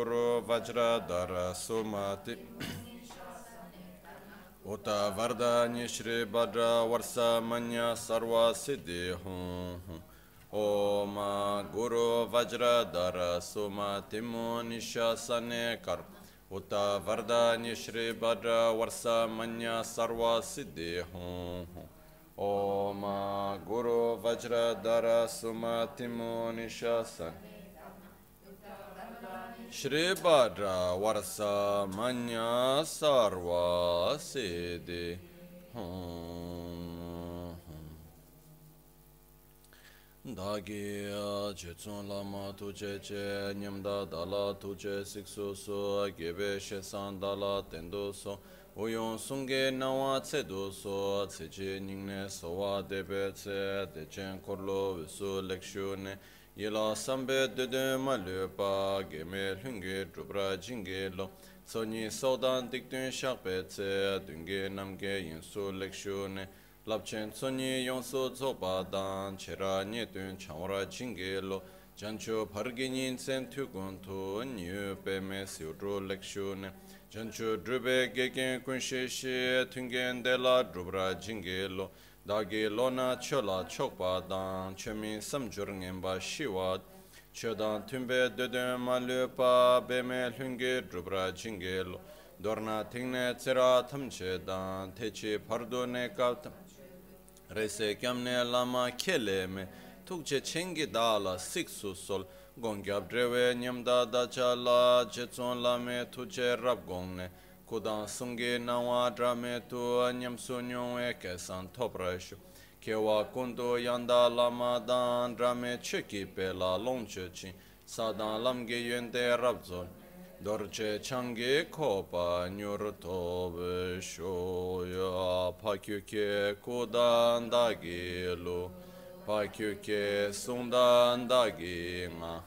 Guru Vajradhara Sumati Uta Vardhani Shri Bhadra Varsa Manya Sarva Siddhi Om Guru Vajradhara Sumati Munisha Sane Kar. Uta Vardhani Shri Bhadra Varsa Manya Sarva Siddhi Om Guru Vajradhara Sumati Munisha Shrebhadra varsa manya sarva sede. Hmm. Dāgī chēcūn lāma tūcē chē nyamdā dālā tūcē sikṣu sō gībē shēsān dālā tēndō sō Uyōng sūngē nāwā tsē dō sō tsē chē nyingnē sōwā dēbē tsē dēchēn kōrlō wēsū lēkshū nē yila sambe dede ma le pa ge me lunge drupra jinge lo. So ni so dan dik dun shak pe tse dunge nam ge yin su lek shu ne. Lap chen so ni yong su zo pa dan che ra nye dun chang ra jinge lo. Jan chu par ge nin sen tu gun tu ni pe me si ru lek shu ne. Jan chu drube ge gen kun she she tungen de la drupra jinge lo. dāgi lōna chōla chōkpa dāng chōmi samchūr ngimbā shīwā chōdāng tūmbē dōdō mā lūpa bēmē lhūngi drupra jīngi lō dōrna tīngne tsirā tamchē dāng tēchī pārdō nē kāp tam rēsē kiamne lāma kēlē mē tūkchē chēngi dāla sīk sū sōl gōngyab drēwē nyamdā dāchā lā chē tsōn lā mē tūchē rāb gōng nē kudang sungi nangwa drame tu nyam su nyongwe kesan toprash. Kewa kundu yanda lama dan drame chiki pe la longche chi, sadan lamgi yende rabzol. Dorche changi kopa nyur tobe shoya, pakyuke kudan dagi lu, pakyuke sundan dagi nga,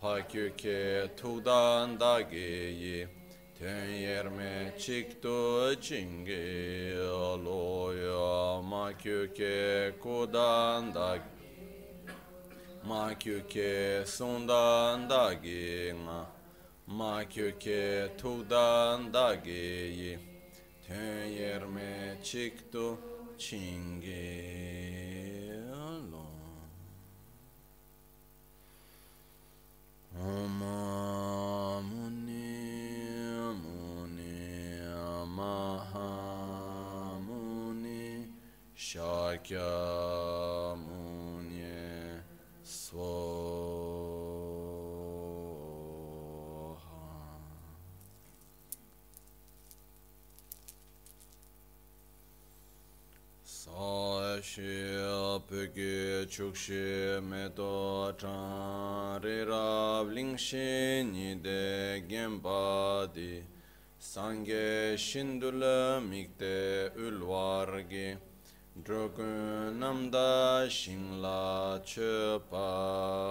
pakyuke tudan dagi yi. Ten yerme çıktı çingi aloya ma köke kudan da ma köke sundan da gina ma köke tudan da geyi ten yerme çıktı çingi alo Mahamuni Shakyamuni Svoha Sāshya peke chukṣe meto chāri rāv lingṣe nide gyempādi Sange Shindula Mikde Ulvargi Drogun Namda Shingla Chuparash.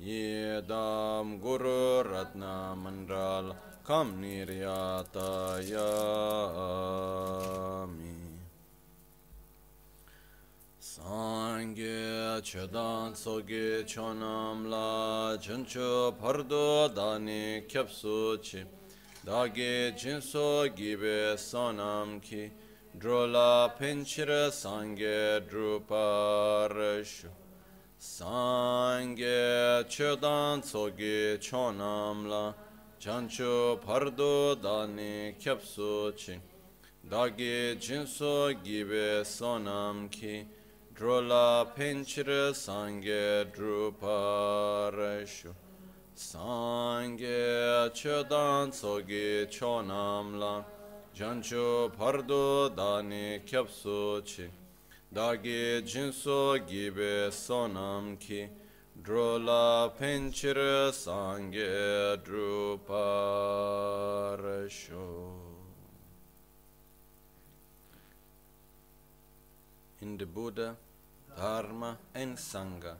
Yedam Guru Ratna Mandral Kam Niryata Yami. Sangye chedan soge chonam la chancho pardo dani kyapsu chi dāgī jīnsō gībē sānām kī drolā pēnchirā sāngē drupārāśu sāngē chödān tsōgī chōnām lā chanchō pārdō dāni kyabsō chī dāgī jīnsō gībē sānām kī drola penchira sangye druparashu. Sangye chodan sogi chonamla jancho pardo dani kyapsu chi. Dagi jinso gibe sonam ki drola penchira sangye druparashu in the Buddha, Dharma, and Sangha,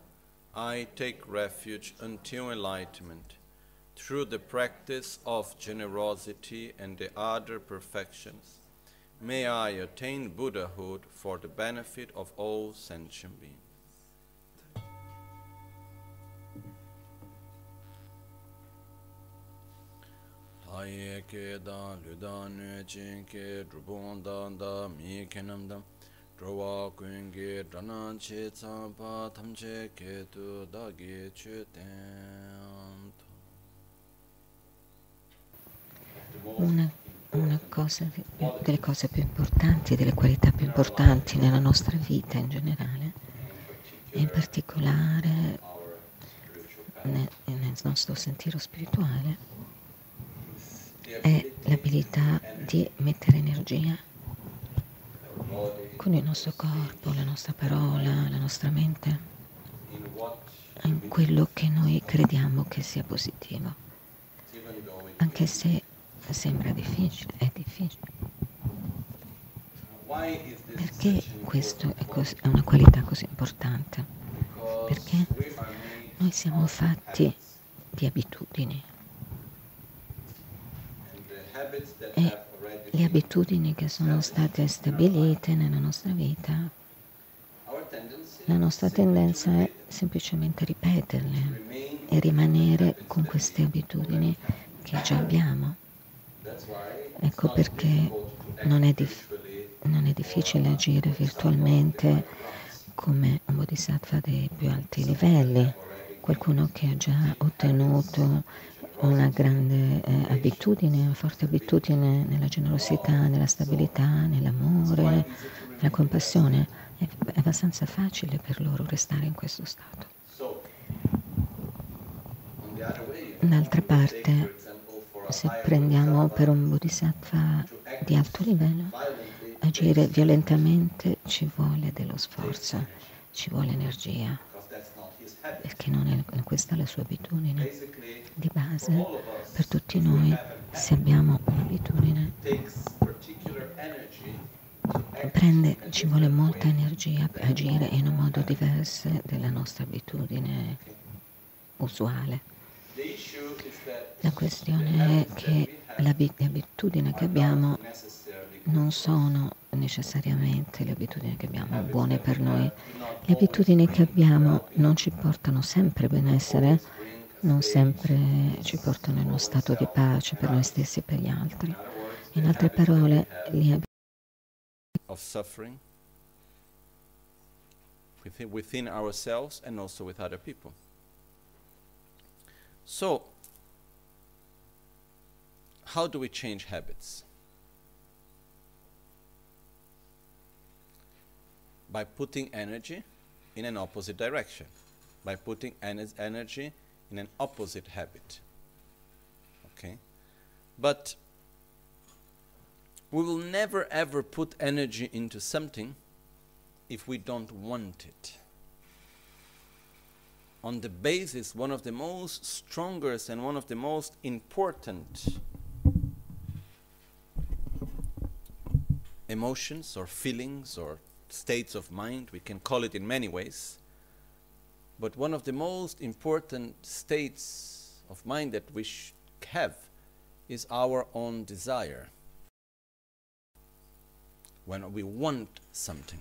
I take refuge until enlightenment. Through the practice of generosity and the other perfections, may I attain Buddhahood for the benefit of all sentient beings. ye ke da lu da nu jin ke drubon da da mi kenam dam dranan che tsam pa tham che ke tu da ge chu ten una, una cosa, delle cose più importanti, delle qualità più importanti nella nostra vita in generale, e in particolare nel, nel nostro sentiero spirituale, è l'abilità di mettere energia con il nostro corpo, la nostra parola, la nostra mente in quello che noi crediamo che sia positivo, anche se sembra difficile, è difficile. Perché questo è, cos- è una qualità così importante? Perché noi siamo fatti di abitudini e le abitudini che sono state stabilite nella nostra vita, la nostra tendenza è semplicemente ripeterle e rimanere con queste abitudini che già abbiamo. Ecco perché non è, dif- non è difficile agire virtualmente come un bodhisattva dei più alti livelli, qualcuno che ha già ottenuto una grande eh, abitudine, una forte abitudine nella generosità, nella stabilità, nell'amore, nella compassione. È, è abbastanza facile per loro restare in questo stato. D'altra parte, se prendiamo per un bodhisattva di alto livello, agire violentamente ci vuole dello sforzo, ci vuole energia, perché non è questa la sua abitudine. Di base, per tutti noi, se abbiamo un'abitudine, prende, ci vuole molta energia per agire in un modo diverso della nostra abitudine usuale. La questione è che le abitudini che abbiamo non sono necessariamente le abitudini che abbiamo buone per noi. Le abitudini che abbiamo non ci portano sempre benessere, non sempre ci portano in uno stato di pace per noi stessi e per gli altri. In altre parole, of suffering within, within ourselves and also with other people. So, how do we change habits? By putting energy in an opposite direction, by putting en- energy in an opposite habit. Okay? But we will never ever put energy into something if we don't want it on the basis, one of the most strongest and one of the most important emotions or feelings or states of mind, we can call it in many ways, but one of the most important states of mind that we have is our own desire. When we want something.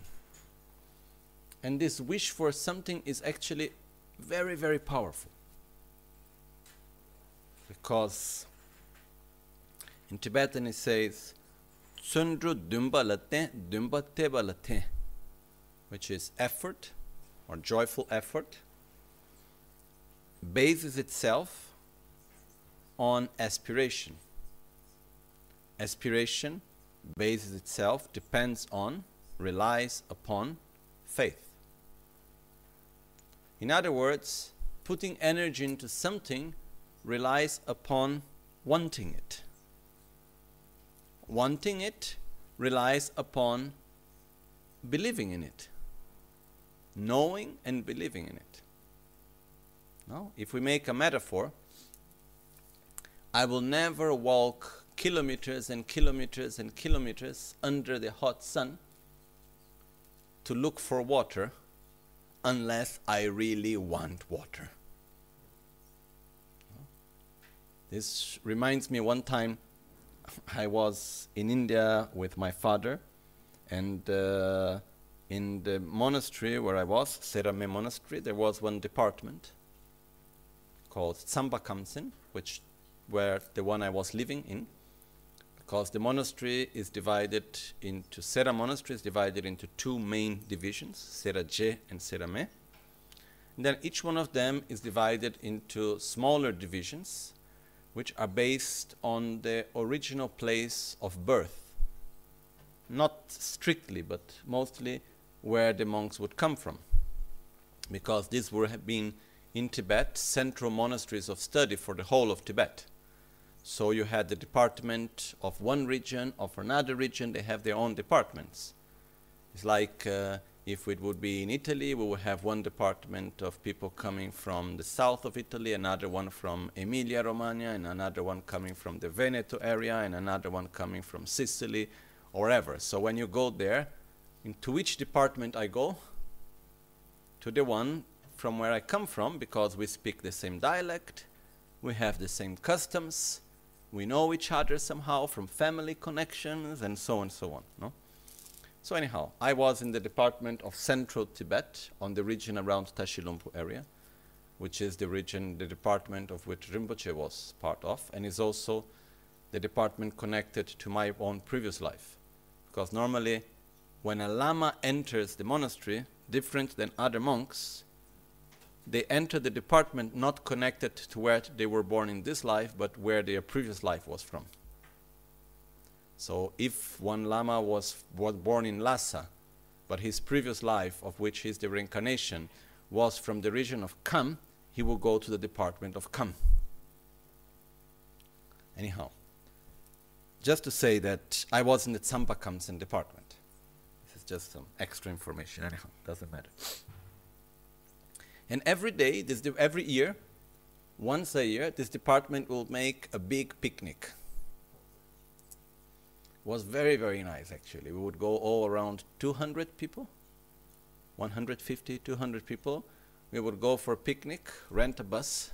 And this wish for something is actually very, very powerful. Because in Tibetan it says, teba which is effort or joyful effort, bases itself on aspiration. Aspiration bases itself, depends on, relies upon faith. In other words, putting energy into something relies upon wanting it. Wanting it relies upon believing in it. Knowing and believing in it. Now, if we make a metaphor, I will never walk kilometers and kilometers and kilometers under the hot sun to look for water unless I really want water. This reminds me one time I was in India with my father, and uh, in the monastery where I was, Sera Me Monastery, there was one department called Tsamba Kamsen, which where the one I was living in, because the monastery is divided into Sera monastery is divided into two main divisions, Sera Je and Sera Me. And then each one of them is divided into smaller divisions, which are based on the original place of birth. Not strictly, but mostly where the monks would come from. Because these would have been in Tibet central monasteries of study for the whole of Tibet. So you had the department of one region, of another region, they have their own departments. It's like uh, if it would be in Italy, we would have one department of people coming from the south of Italy, another one from Emilia Romagna, and another one coming from the Veneto area, and another one coming from Sicily, or ever. So when you go there, into which department I go? To the one from where I come from, because we speak the same dialect, we have the same customs, we know each other somehow from family connections, and so on and so on. No? So anyhow, I was in the department of Central Tibet on the region around Tashilhunpo area, which is the region, the department of which Rinpoche was part of, and is also the department connected to my own previous life. Because normally, when a lama enters the monastery, different than other monks, they enter the department not connected to where they were born in this life, but where their previous life was from. So if one Lama was, was born in Lhasa, but his previous life, of which he is the reincarnation, was from the region of Kham, he will go to the department of Kham. Anyhow, just to say that I was in the Tsampa Khamsen department. This is just some extra information. Anyhow, doesn't matter. And every day, this every year, once a year, this department will make a big picnic It was very, very nice actually. We would go all around 200 people, 150, 200 people. We would go for a picnic, rent a bus,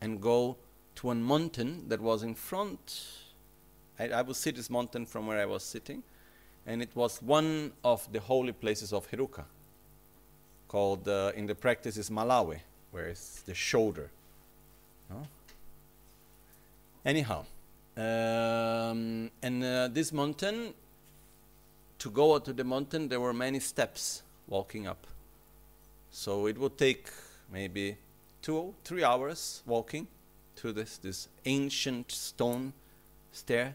and go to a mountain that was in front. I, I would see this mountain from where I was sitting, and it was one of the holy places of Heruka, called uh, in the practice is Malava, where it's the shoulder. No? Anyhow, um, and uh, this mountain, to go to the mountain, there were many steps walking up. So it would take maybe two, three hours walking to this, this ancient stone stair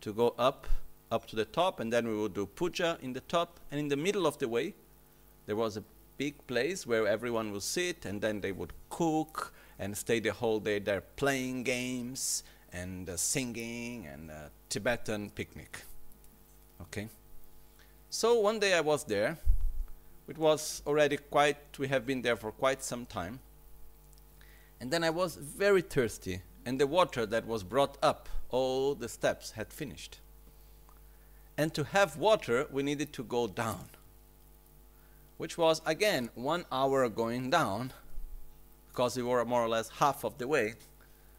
to go up, up to the top, and then we would do puja in the top. And in the middle of the way, there was a big place where everyone would sit, and then they would cook and stay the whole day there playing games and uh, singing and a Tibetan picnic. Okay? So one day I was there. It was already quite, we have been there for quite some time. And then I was very thirsty, and the water that was brought up all the steps had finished. And to have water, we needed to go down, which was again one hour going down, because we were more or less half of the way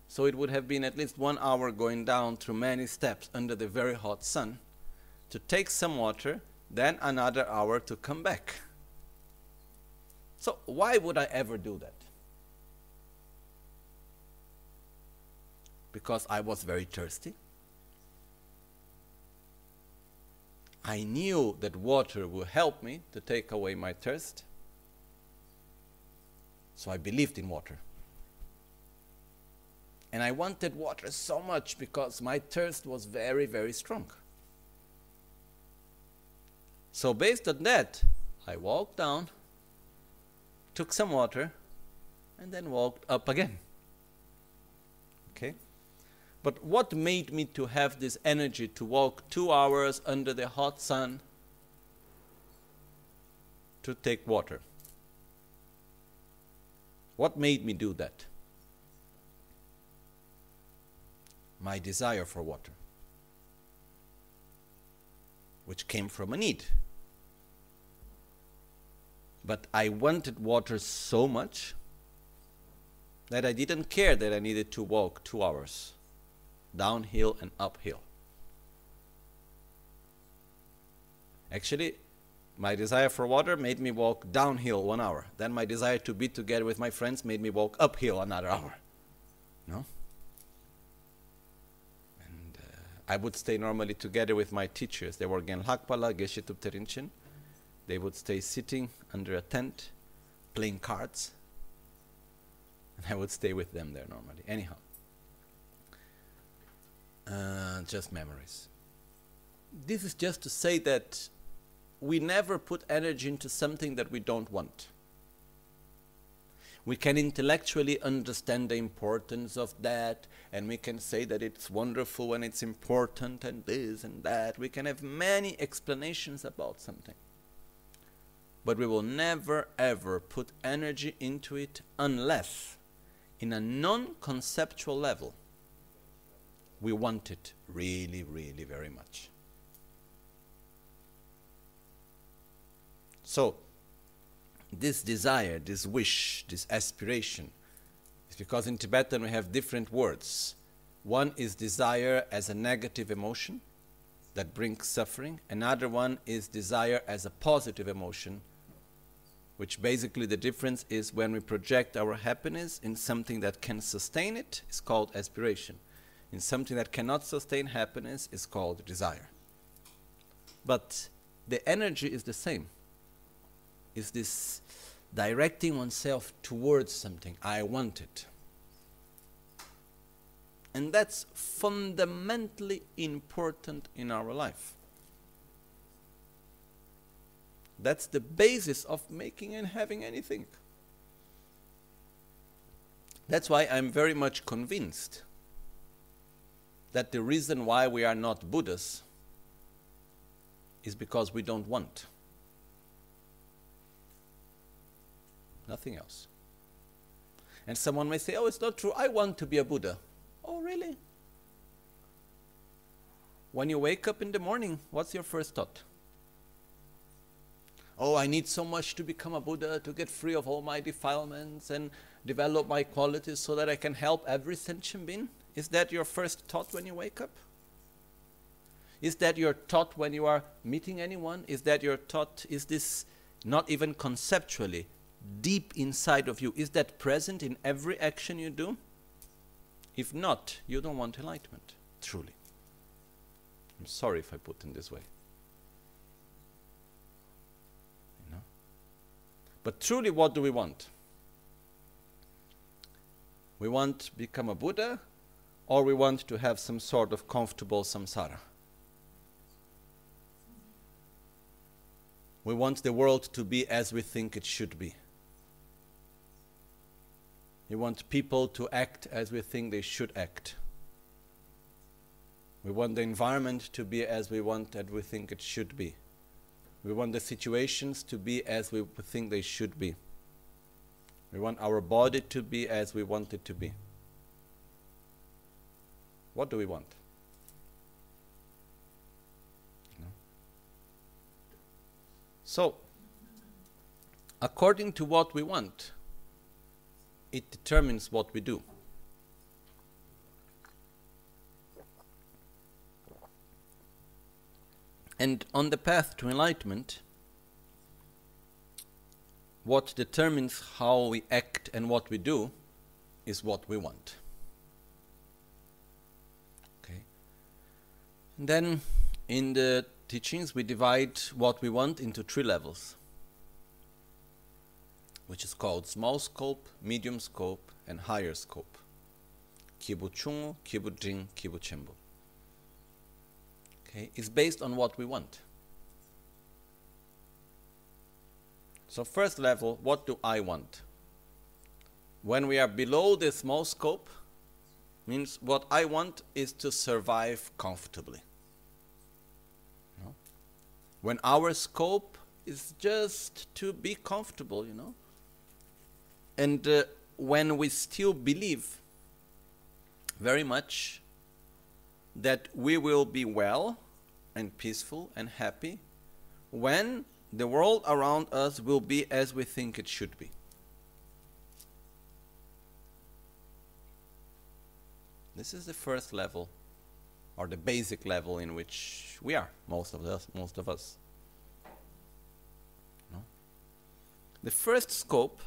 so it would have been at least one hour going down through many steps under the very hot sun to take some water, then another hour to come back. So, why would I ever do that? Because I was very thirsty. I knew that water would help me to take away my thirst. So I believed in water. And I wanted water so much because my thirst was very, very strong. So, based on that, I walked down, took some water, and then walked up again. But what made me to have this energy to walk two hours under the hot sun to take water? What made me do that? my desire for water, which came from a need. But I wanted water so much that I didn't care that I needed to walk two hours downhill and uphill. Actually, my desire for water made me walk downhill one hour. Then my desire to be together with my friends made me walk uphill another hour. No? And uh, I would stay normally together with my teachers. They were Genlakpala, Geshe Tubterinchen. They would stay sitting under a tent, playing cards. And I would stay with them there normally. Anyhow, uh, just memories. This is just to say that we never put energy into something that we don't want. We can intellectually understand the importance of that, and we can say that it's wonderful and it's important, and this and that. We can have many explanations about something. But we will never ever put energy into it unless, in a non conceptual level, we want it really, really very much. So, this desire, this wish, this aspiration, is because in Tibetan we have different words. One is desire as a negative emotion that brings suffering, another one is desire as a positive emotion, which basically the difference is when we project our happiness in something that can sustain it, it, is called aspiration. In something that cannot sustain happiness is called desire. But the energy is the same is this directing oneself towards something. I want it. And that's fundamentally important in our life. That's the basis of making and having anything. That's why I'm very much convinced that the reason why we are not Buddhas is because we don't want. nothing else. And someone may say, Oh, it's not true, I want to be a Buddha. Oh, really? When you wake up in the morning, what's your first thought? Oh, I need so much to become a Buddha, to get free of all my defilements and develop my qualities so that I can help every sentient being? Is that your first thought when you wake up? Is that your thought when you are meeting anyone? Is that your thought? Is this not even conceptually deep inside of you, is that present in every action you do? If not, you don't want enlightenment, truly. I'm sorry if I put it this way. You know? But truly, what do we want? We want to become a Buddha, or we want to have some sort of comfortable samsara. We want the world to be as we think it should be. We want people to act as we think they should act. We want the environment to be as we want that we think it should be. We want the situations to be as we think they should be. We want our body to be as we want it to be. What do we want? So, according to what we want, it determines what we do. And on the path to enlightenment, what determines how we act and what we do is what we want. Okay. And then in the teachings, we divide what we want into three levels which is called small scope, medium scope, and higher scope. Kibu Chungu, Kibu Jing, Kibu Chembu. Okay, it's based on what we want. So first level, what do I want? When we are below the small scope, means what I want is to survive comfortably. When our scope is just to be comfortable, you know, and uh, when we still believe very much that we will be well and peaceful and happy when the world around us will be as we think it should be. This is the first level or the basic level in which we are, most of us. Most of us. No? The first scope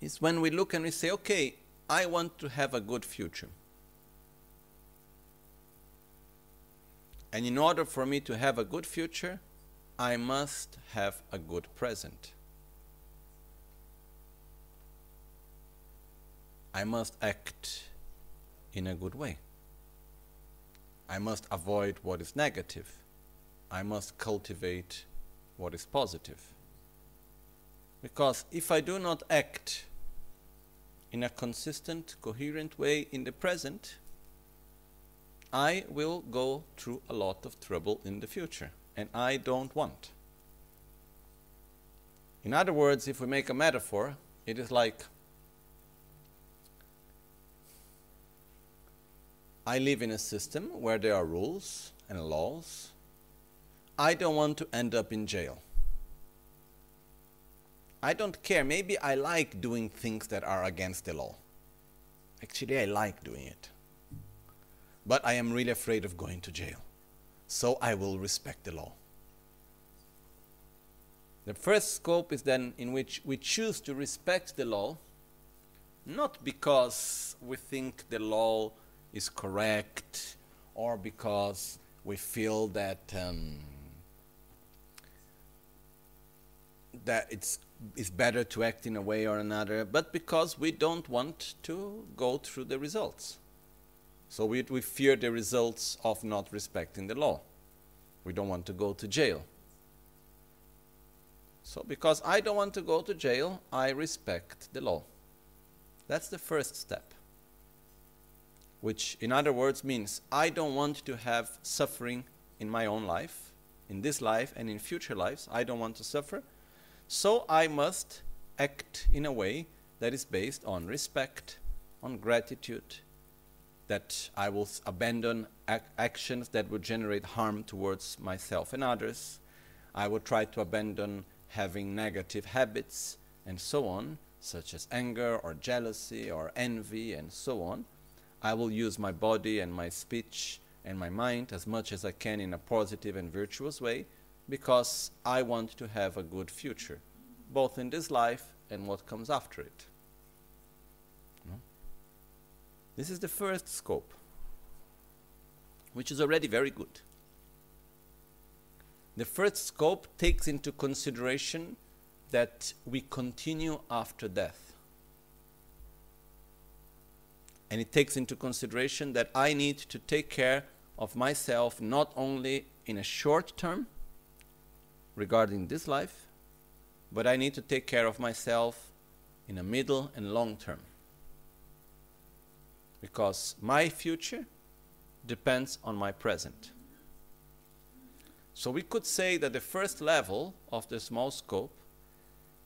is when we look and we say, okay, I want to have a good future. And in order for me to have a good future, I must have a good present. I must act in a good way. I must avoid what is negative. I must cultivate what is positive. Because if I do not act in a consistent, coherent way in the present, I will go through a lot of trouble in the future, and I don't want. In other words, if we make a metaphor, it is like I live in a system where there are rules and laws. I don't want to end up in jail. I don't care. Maybe I like doing things that are against the law. Actually, I like doing it. But I am really afraid of going to jail. So I will respect the law. The first scope is then in which we choose to respect the law, not because we think the law is correct or because we feel that um, that it's it's better to act in a way or another, but because we don't want to go through the results. So we, we fear the results of not respecting the law. We don't want to go to jail. So because I don't want to go to jail, I respect the law. That's the first step which in other words means I don't want to have suffering in my own life, in this life and in future lives. I don't want to suffer. So I must act in a way that is based on respect, on gratitude, that I will abandon ac actions that would generate harm towards myself and others. I will try to abandon having negative habits and so on, such as anger or jealousy or envy and so on. I will use my body and my speech and my mind as much as I can in a positive and virtuous way because I want to have a good future, both in this life and what comes after it. No? This is the first scope, which is already very good. The first scope takes into consideration that we continue after death. And it takes into consideration that I need to take care of myself not only in a short term regarding this life, but I need to take care of myself in a middle and long term. Because my future depends on my present. So we could say that the first level of the small scope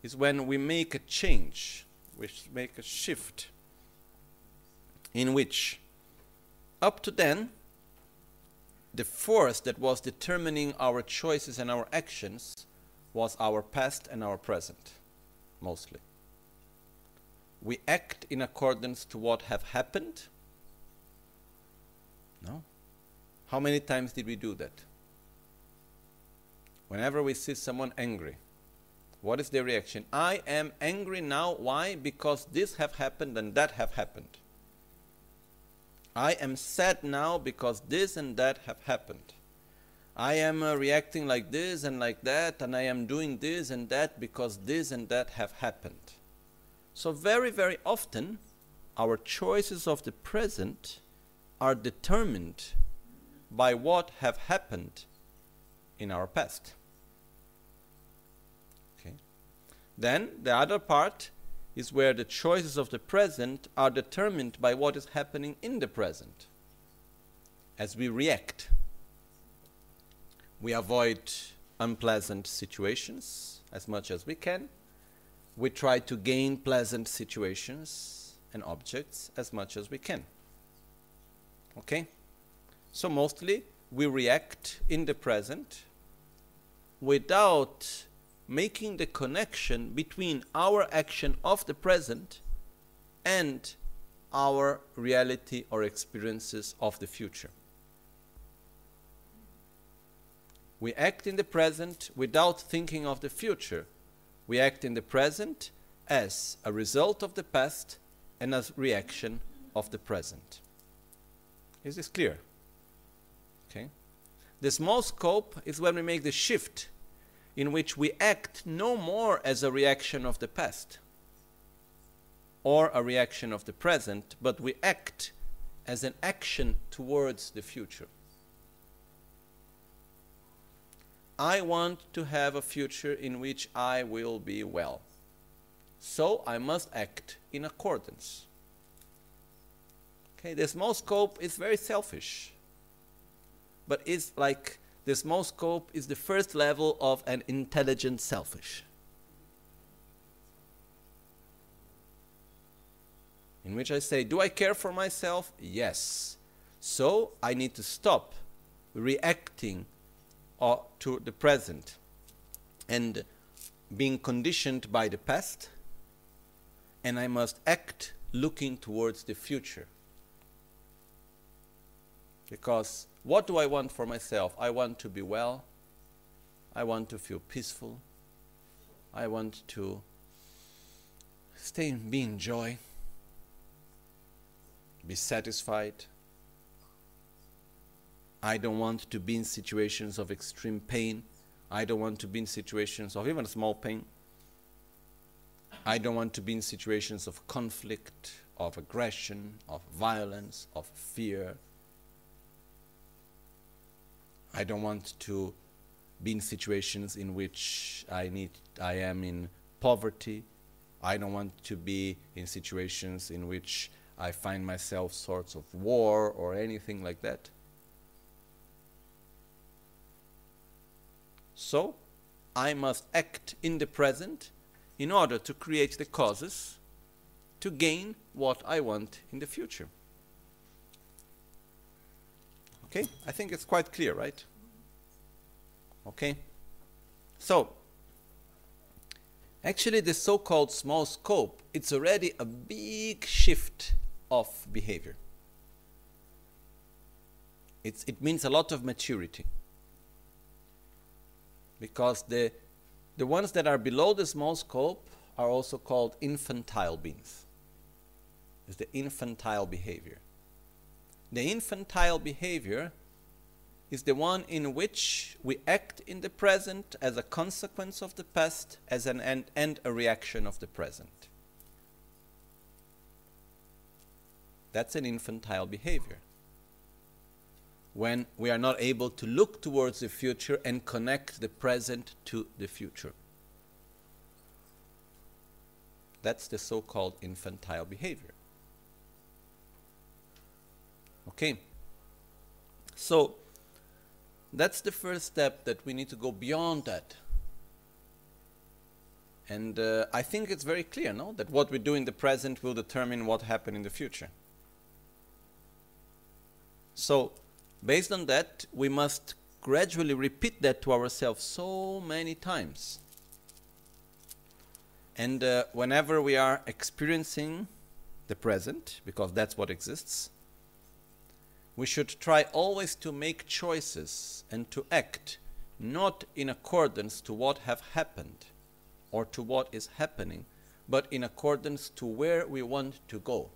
is when we make a change, we make a shift in which up to then the force that was determining our choices and our actions was our past and our present mostly. We act in accordance to what have happened. No. How many times did we do that? Whenever we see someone angry what is their reaction? I am angry now. Why? Because this have happened and that have happened I am sad now because this and that have happened. I am uh, reacting like this and like that, and I am doing this and that because this and that have happened. So, very, very often, our choices of the present are determined by what have happened in our past. Okay. Then, the other part is where the choices of the present are determined by what is happening in the present. As we react, we avoid unpleasant situations as much as we can. We try to gain pleasant situations and objects as much as we can. Okay? So, mostly we react in the present without making the connection between our action of the present and our reality or experiences of the future. We act in the present without thinking of the future. We act in the present as a result of the past and as reaction of the present. Is this clear? Okay. The small scope is when we make the shift in which we act no more as a reaction of the past or a reaction of the present, but we act as an action towards the future. I want to have a future in which I will be well. So I must act in accordance. Okay, the small scope is very selfish, but it's like the small scope is the first level of an intelligent selfish. In which I say, Do I care for myself? Yes. So I need to stop reacting or to the present and being conditioned by the past, and I must act looking towards the future. Because what do I want for myself? I want to be well, I want to feel peaceful, I want to stay be in joy, be satisfied. I don't want to be in situations of extreme pain. I don't want to be in situations of even small pain. I don't want to be in situations of conflict, of aggression, of violence, of fear. I don't want to be in situations in which I need I am in poverty. I don't want to be in situations in which I find myself sorts of war or anything like that. So, I must act in the present in order to create the causes to gain what I want in the future. Okay? I think it's quite clear, right? Okay? So, actually the so-called small scope, it's already a big shift of behavior. It's, it means a lot of maturity because the, the ones that are below the small scope are also called infantile beings. It's the infantile behavior. The infantile behavior is the one in which we act in the present as a consequence of the past as an end and a reaction of the present. That's an infantile behavior when we are not able to look towards the future and connect the present to the future. That's the so called infantile behavior. Okay? So, that's the first step that we need to go beyond that. And uh, I think it's very clear, no? That what we do in the present will determine what happens in the future. So, Based on that, we must gradually repeat that to ourselves so many times. And uh, whenever we are experiencing the present, because that's what exists, we should try always to make choices and to act not in accordance to what have happened or to what is happening, but in accordance to where we want to go,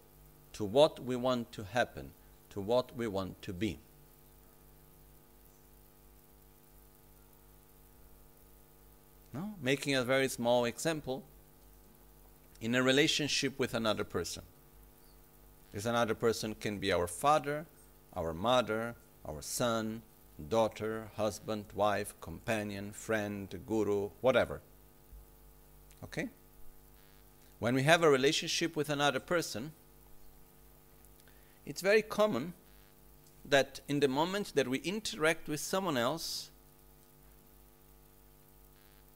to what we want to happen, to what we want to be. No? Making a very small example in a relationship with another person. This another person can be our father, our mother, our son, daughter, husband, wife, companion, friend, guru, whatever. Okay? When we have a relationship with another person, it's very common that in the moment that we interact with someone else,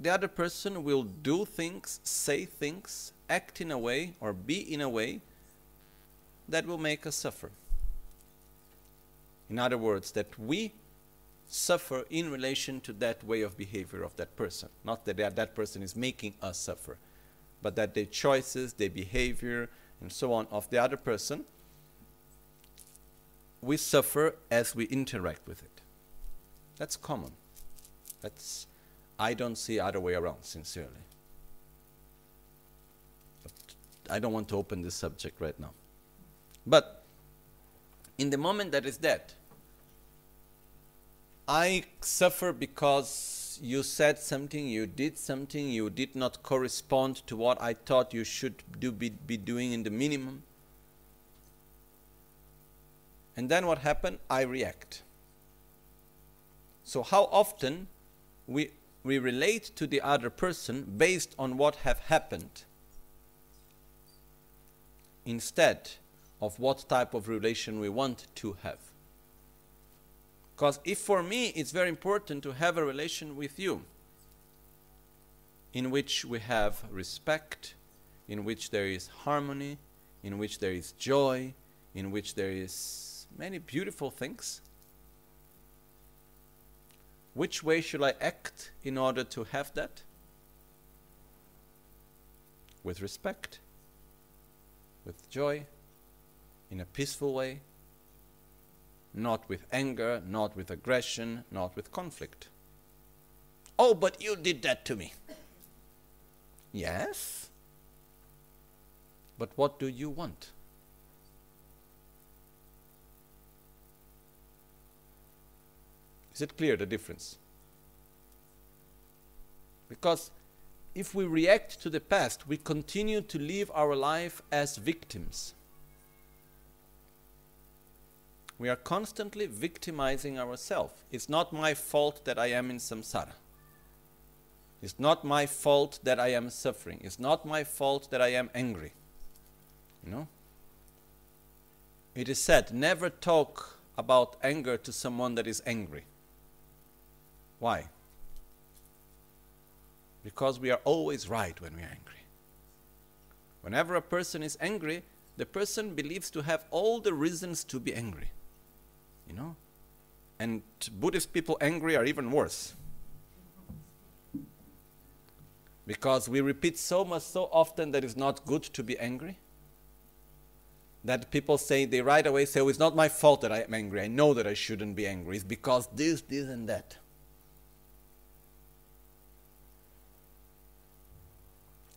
the other person will do things, say things, act in a way, or be in a way that will make us suffer. In other words, that we suffer in relation to that way of behavior of that person. Not that that person is making us suffer, but that the choices, the behavior, and so on of the other person, we suffer as we interact with it. That's common. That's I don't see other way around, sincerely. But I don't want to open this subject right now. But in the moment that is that, I suffer because you said something, you did something, you did not correspond to what I thought you should do, be, be doing in the minimum. And then what happened? I react. So how often we, we relate to the other person based on what have happened instead of what type of relation we want to have. Because if for me it's very important to have a relation with you in which we have respect, in which there is harmony, in which there is joy, in which there is many beautiful things, which way should I act in order to have that? With respect, with joy, in a peaceful way, not with anger, not with aggression, not with conflict. Oh, but you did that to me. Yes? But what do you want? Is it clear the difference? Because if we react to the past, we continue to live our life as victims. We are constantly victimizing ourselves. It's not my fault that I am in samsara. It's not my fault that I am suffering. It's not my fault that I am angry. You know? It is said, never talk about anger to someone that is angry. Why? Because we are always right when we are angry. Whenever a person is angry, the person believes to have all the reasons to be angry. You know? And Buddhist people angry are even worse. Because we repeat so much so often that it's not good to be angry. That people say, they right away say, oh, it's not my fault that I am angry. I know that I shouldn't be angry. It's because this, this, and that.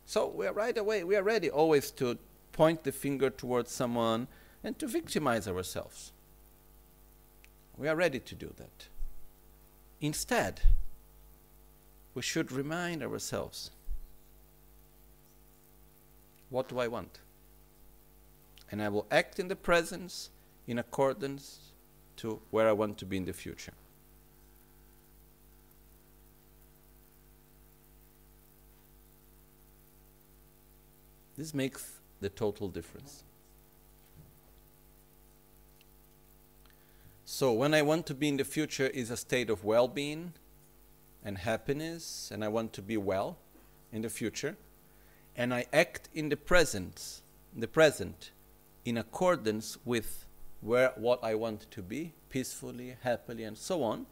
So we are right away, we are ready always to point the finger towards someone and to victimize ourselves. We are ready to do that. Instead, we should remind ourselves what do I want? And I will act in the presence in accordance to where I want to be in the future. This makes the total difference. So, when I want to be in the future is a state of well being and happiness, and I want to be well in the future, and I act in the present, the present, in accordance with where what I want to be, peacefully, happily, and so on,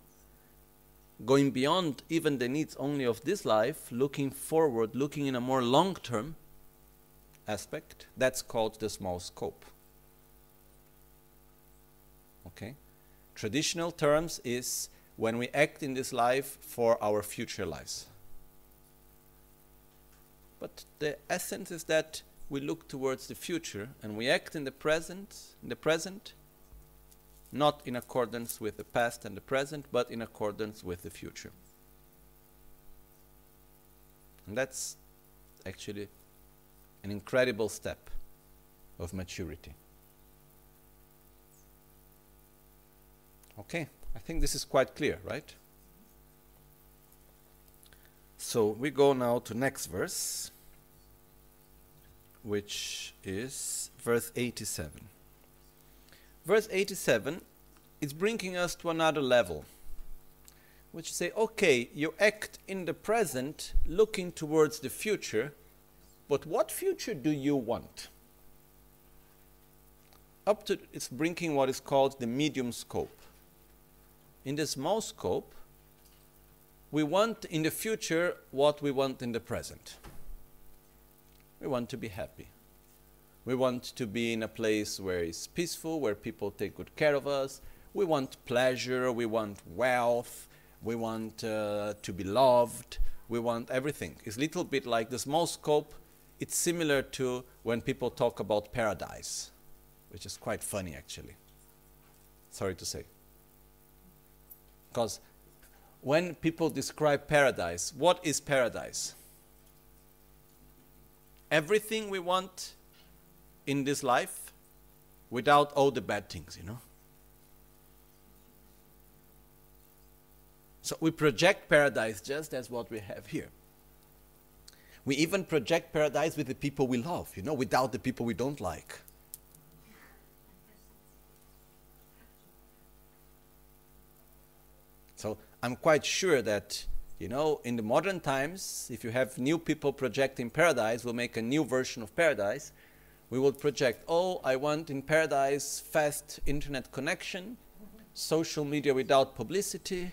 going beyond even the needs only of this life, looking forward, looking in a more long term, aspect, that's called the small scope. Okay? Traditional terms is when we act in this life for our future lives. But the essence is that we look towards the future and we act in the present, in the present, not in accordance with the past and the present, but in accordance with the future. And that's actually an incredible step of maturity. Okay, I think this is quite clear, right? So we go now to next verse, which is verse 87. Verse 87 is bringing us to another level, which say, okay, you act in the present, looking towards the future, but what future do you want? Up to it's bringing what is called the medium scope. In the small scope, we want in the future what we want in the present. We want to be happy. We want to be in a place where it's peaceful, where people take good care of us. We want pleasure, we want wealth, we want uh, to be loved, we want everything. It's a little bit like the small scope it's similar to when people talk about paradise, which is quite funny actually. Sorry to say. Because when people describe paradise, what is paradise? Everything we want in this life without all the bad things, you know? So we project paradise just as what we have here. We even project paradise with the people we love, you know, without the people we don't like. So I'm quite sure that, you know, in the modern times, if you have new people projecting paradise, we'll make a new version of paradise. We will project, oh, I want in paradise fast internet connection, social media without publicity,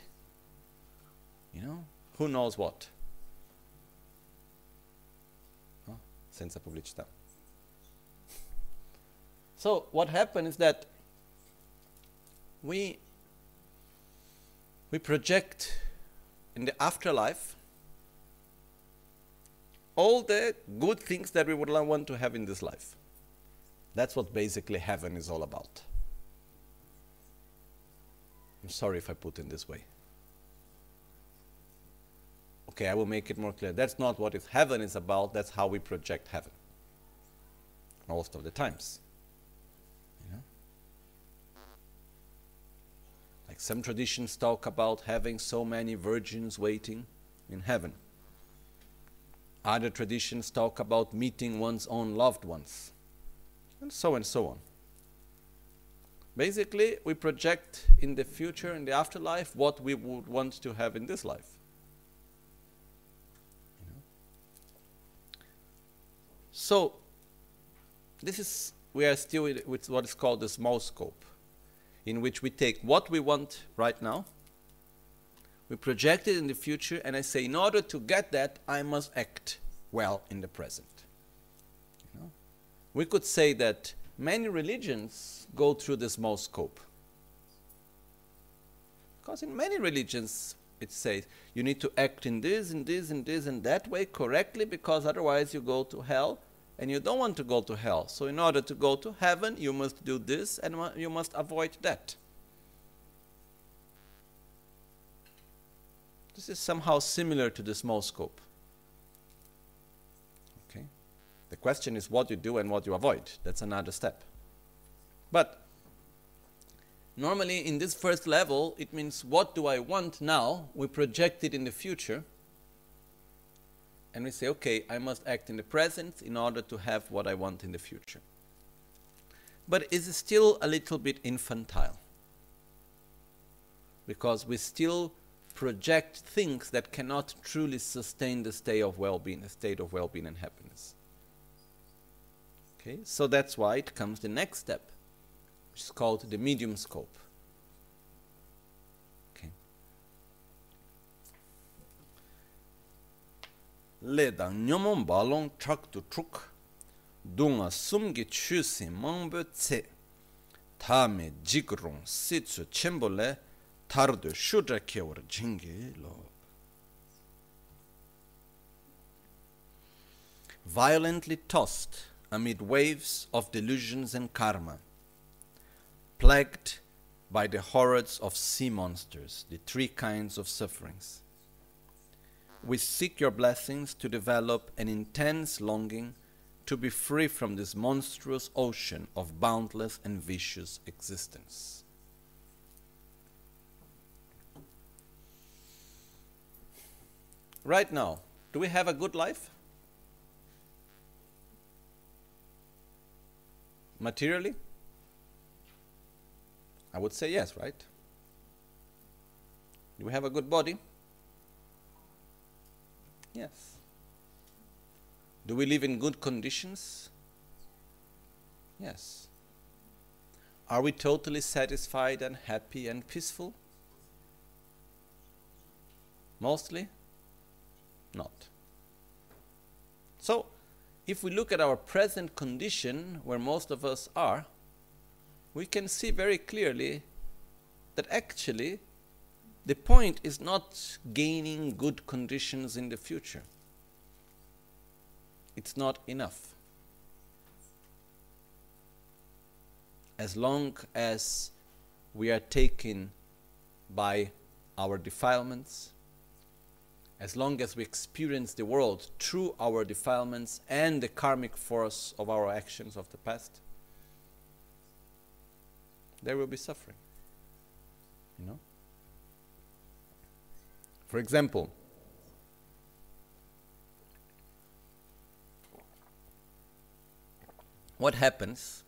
you know, who knows what. Senza pubblicità. So what happened is that we we project in the afterlife all the good things that we would want to have in this life. That's what basically heaven is all about. I'm sorry if I put it this way. Okay, I will make it more clear. That's not what heaven is about, that's how we project heaven. Most of the times. Like some traditions talk about having so many virgins waiting in heaven. Other traditions talk about meeting one's own loved ones. And so and so on. Basically, we project in the future, in the afterlife, what we would want to have in this life. So, this is, we are still with what is called the small scope in which we take what we want right now, we project it in the future, and I say, in order to get that, I must act well in the present. You know? We could say that many religions go through the small scope. Because in many religions, it says you need to act in this and this and this and that way correctly because otherwise you go to hell and you don't want to go to hell. So, in order to go to heaven, you must do this and you must avoid that. This is somehow similar to the small scope. Okay? The question is what you do and what you avoid. That's another step. But normally in this first level, it means what do I want now? We project it in the future and we say, okay, I must act in the present in order to have what I want in the future. But it's still a little bit infantile because we still project things that cannot truly sustain the state of well-being, the state of well-being and happiness. Okay, so that's why it comes the next step, which is called the medium scope. Le dang nyomon balong chak tu chuk dunga sumgi chu si mangbo tse ta me jik rong si tsu chenpo le tar du shudra kewar jingi lo. Violently tossed amid waves of delusions and karma, plagued by the horrors of sea monsters, the three kinds of sufferings we seek your blessings to develop an intense longing to be free from this monstrous ocean of boundless and vicious existence. Right now, do we have a good life? Materially? I would say yes, right? Do we have a good body? Yes. Do we live in good conditions? Yes. Are we totally satisfied and happy and peaceful? Mostly? Not. So, if we look at our present condition, where most of us are, we can see very clearly that actually the point is not gaining good conditions in the future. It's not enough. As long as we are taken by our defilements, as long as we experience the world through our defilements and the karmic force of our actions of the past, there will be suffering. You know? For example, what happens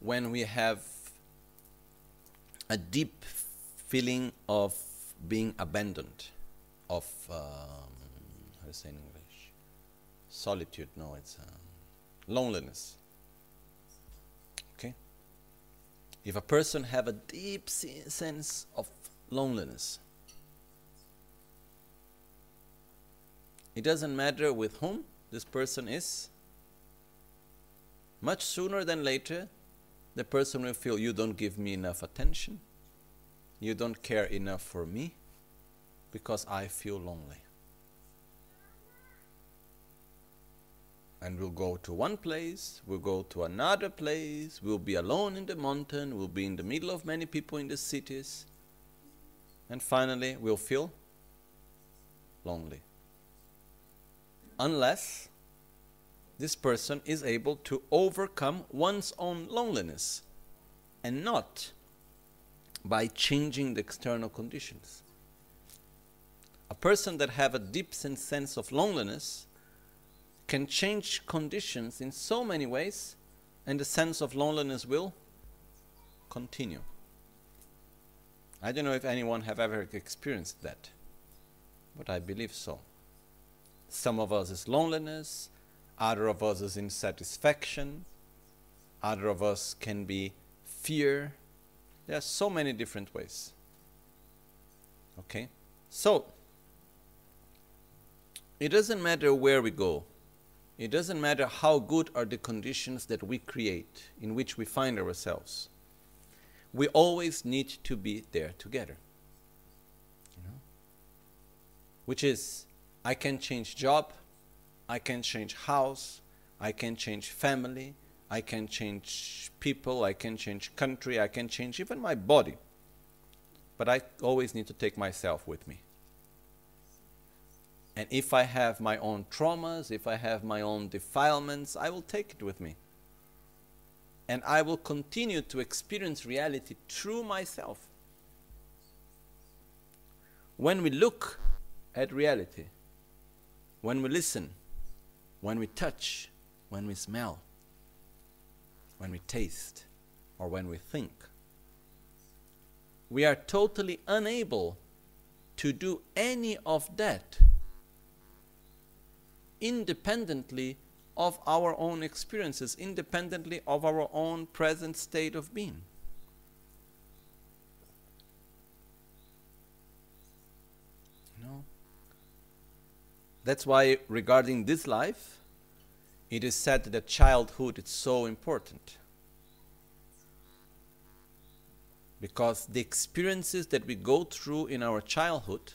when we have a deep feeling of being abandoned, of um, how to say in English, solitude. No, it's um, loneliness. Okay. If a person have a deep sense of loneliness, it doesn't matter with whom this person is. Much sooner than later, the person will feel you don't give me enough attention, you don't care enough for me, because I feel lonely. And we'll go to one place, we'll go to another place, we'll be alone in the mountain, we'll be in the middle of many people in the cities, and finally we'll feel lonely. Unless this person is able to overcome one's own loneliness and not by changing the external conditions. A person that have a deep sense of loneliness can change conditions in so many ways and the sense of loneliness will continue. I don't know if anyone have ever experienced that, but I believe so. Some of us is loneliness, other of us is insatisfaction, other of us can be fear. There are so many different ways. Okay? So, it doesn't matter where we go. It doesn't matter how good are the conditions that we create in which we find ourselves. We always need to be there together. You know? Which is, I can change job, I can change house, I can change family, I can change people, I can change country, I can change even my body. But I always need to take myself with me. And if I have my own traumas, if I have my own defilements, I will take it with me. And I will continue to experience reality through myself. When we look at reality, when we listen, when we touch, when we smell, when we taste, or when we think. We are totally unable to do any of that independently of our own experiences, independently of our own present state of being. No. That's why, regarding this life, it is said that childhood is so important. Because the experiences that we go through in our childhood,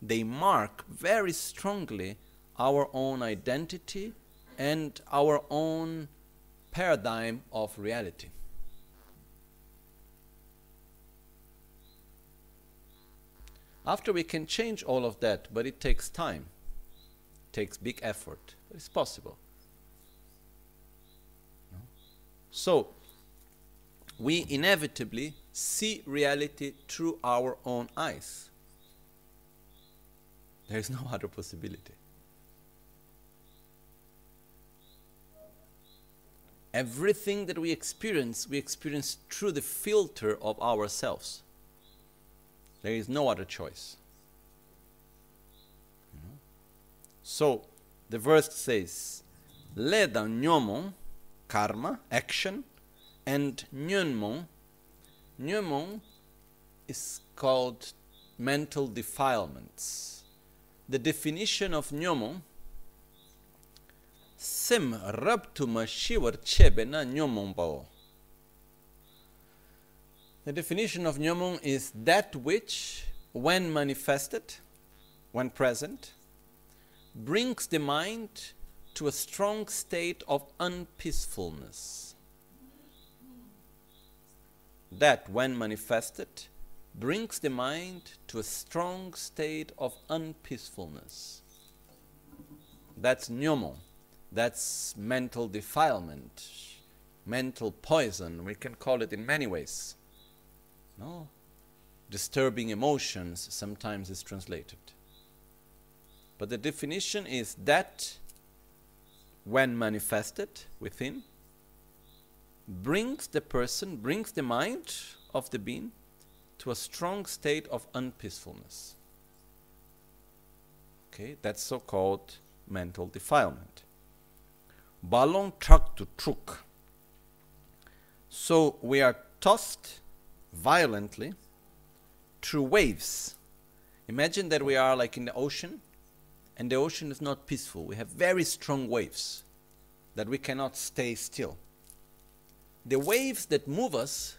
they mark very strongly our own identity and our own paradigm of reality. After we can change all of that, but it takes time, it takes big effort. but It's possible. So, we inevitably see reality through our own eyes. There is no other possibility. Everything that we experience, we experience through the filter of ourselves. There is no other choice. So, the verse says, Leda nyomon, karma, action, and nyunmon. Nyunmon is called mental defilements. The definition of nyomon sim rabtuma shivar chebena nyomon bao. The definition of nyomon is that which, when manifested, when present, brings the mind to a strong state of unpeacefulness. That, when manifested, brings the mind to a strong state of unpeacefulness. That's nyomon. That's mental defilement, mental poison. We can call it in many ways. No? Disturbing emotions sometimes is translated. But the definition is that when manifested within, brings the person, brings the mind of the being to a strong state of unpeacefulness. Okay, that's so called mental defilement. Balon truck to truck. So we are tossed violently through waves. Imagine that we are like in the ocean, and the ocean is not peaceful. We have very strong waves that we cannot stay still. The waves that move us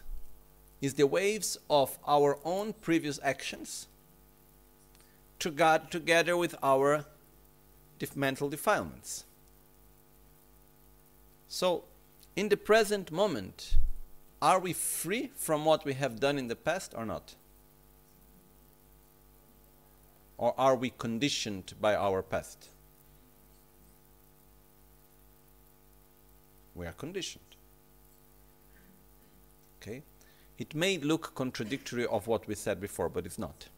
is the waves of our own previous actions together with our mental defilements. So, in the present moment, are we free from what we have done in the past or not? Or are we conditioned by our past? We are conditioned. Okay? It may look contradictory of what we said before, but it's not.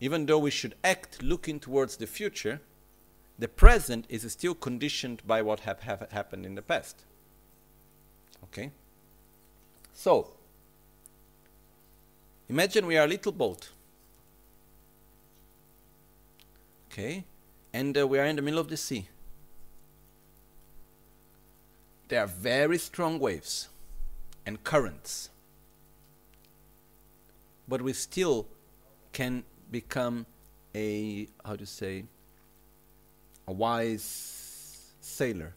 Even though we should act looking towards the future, the present is still conditioned by what have, have happened in the past. Okay? So, imagine we are a little boat. Okay? And uh, we are in the middle of the sea. There are very strong waves and currents. But we still can become a, how to say, a wise sailor.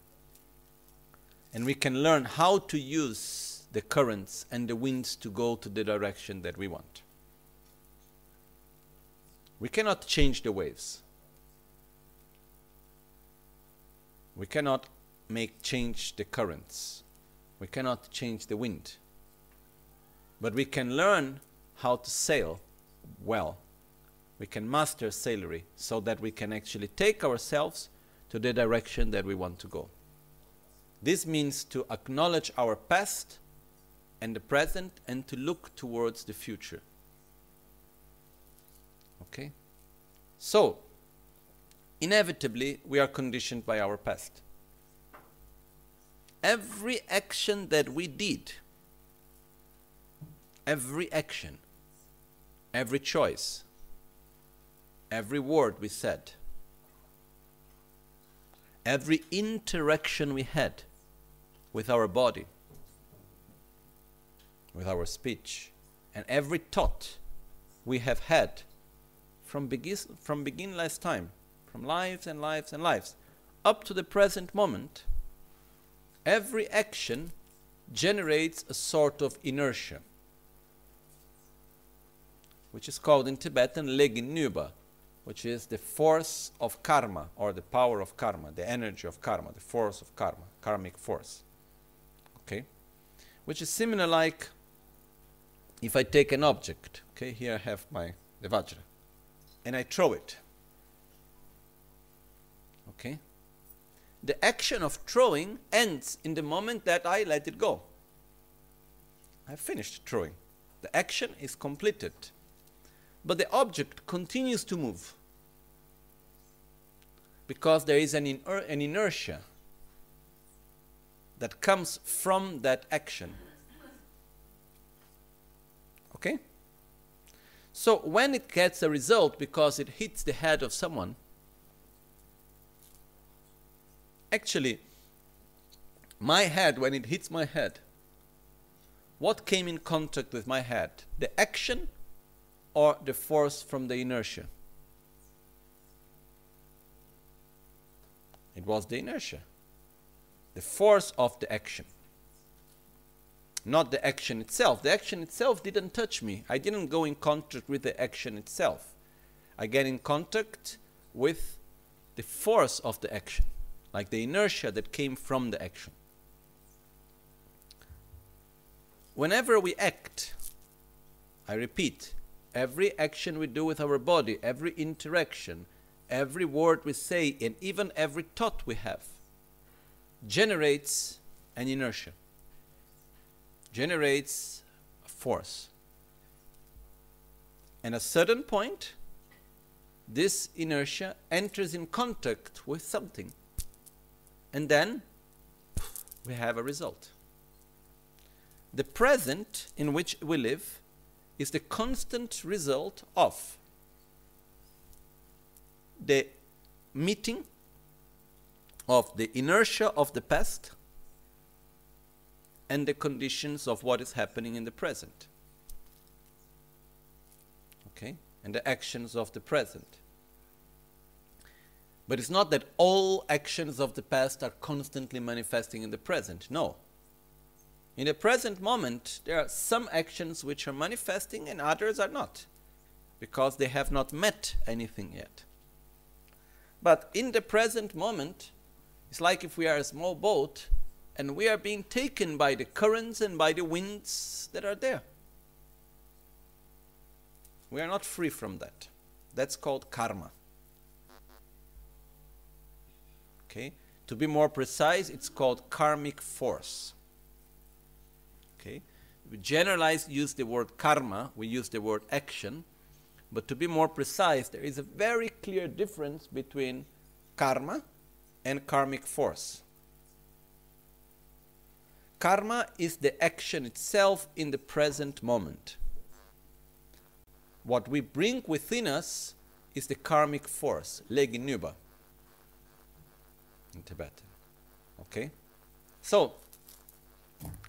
And we can learn how to use the currents and the winds to go to the direction that we want. We cannot change the waves. We cannot make change the currents. We cannot change the wind. But we can learn how to sail well. We can master sailory so that we can actually take ourselves to the direction that we want to go. This means to acknowledge our past and the present and to look towards the future. Okay? So, inevitably, we are conditioned by our past every action that we did, every action, every choice, every word we said, every interaction we had with our body, with our speech, and every thought we have had from begin, from begin last time, from lives and lives and lives, up to the present moment, every action generates a sort of inertia, which is called in Tibetan legin which is the force of karma or the power of karma, the energy of karma, the force of karma, karmic force. Which is similar like if I take an object, okay, here I have my the Vajra, and I throw it. Okay? the action of throwing ends in the moment that I let it go. I finished throwing. The action is completed. But the object continues to move because there is an, iner an inertia that comes from that action. Okay? So when it gets a result because it hits the head of someone, actually, my head, when it hits my head, what came in contact with my head? The action or the force from the inertia? It was the inertia, the force of the action, not the action itself. The action itself didn't touch me. I didn't go in contact with the action itself. I get in contact with the force of the action like the inertia that came from the action. Whenever we act, I repeat, every action we do with our body, every interaction, every word we say, and even every thought we have generates an inertia, generates a force. And at a certain point, this inertia enters in contact with something. And then we have a result. The present in which we live is the constant result of the meeting of the inertia of the past and the conditions of what is happening in the present. Okay? And the actions of the present. But it's not that all actions of the past are constantly manifesting in the present. No. In the present moment, there are some actions which are manifesting and others are not, because they have not met anything yet. But in the present moment, it's like if we are a small boat and we are being taken by the currents and by the winds that are there. We are not free from that. That's called karma. Okay? To be more precise, it's called karmic force. Okay? We generalize use the word karma, we use the word action, but to be more precise, there is a very clear difference between karma and karmic force. Karma is the action itself in the present moment. What we bring within us is the karmic force, leginuba in Tibetan. Okay? So,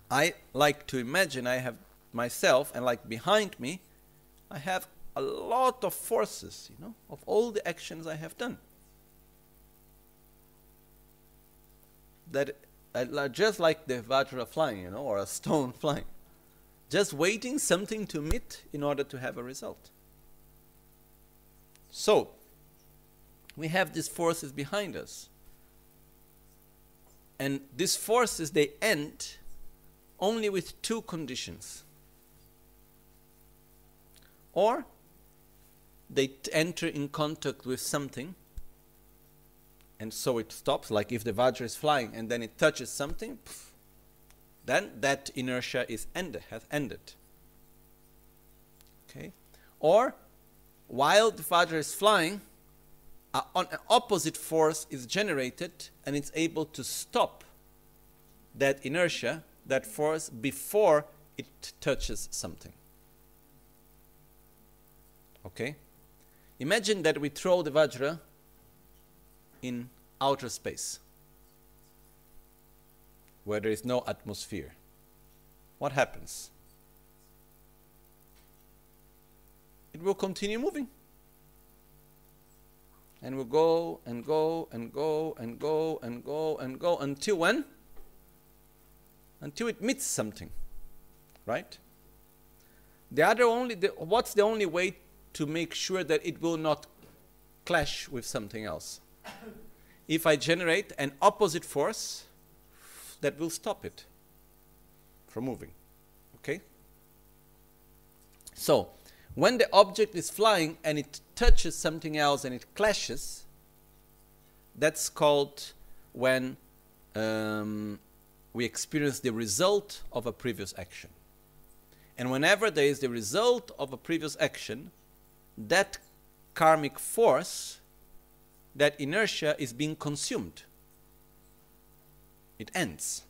I like to imagine I have myself, and like behind me, I have a lot of forces, you know, of all the actions I have done. That uh, are just like the Vajra flying, you know, or a stone flying. Just waiting something to meet in order to have a result. So, we have these forces behind us. And these forces, they end only with two conditions. Or they enter in contact with something, and so it stops, like if the Vajra is flying and then it touches something, pff, then that inertia is ended, has ended. Okay? Or while the Vajra is flying, uh, an opposite force is generated and it's able to stop that inertia, that force, before it touches something. Okay? Imagine that we throw the Vajra in outer space where there is no atmosphere. What happens? It will continue moving and will go and go and go and go and go and go until when? Until it meets something, right? The other only, the, what's the only way to make sure that it will not clash with something else? If I generate an opposite force that will stop it from moving, okay? So, when the object is flying and it touches something else and it clashes, that's called when um, we experience the result of a previous action. And whenever there is the result of a previous action, that karmic force, that inertia is being consumed. It ends.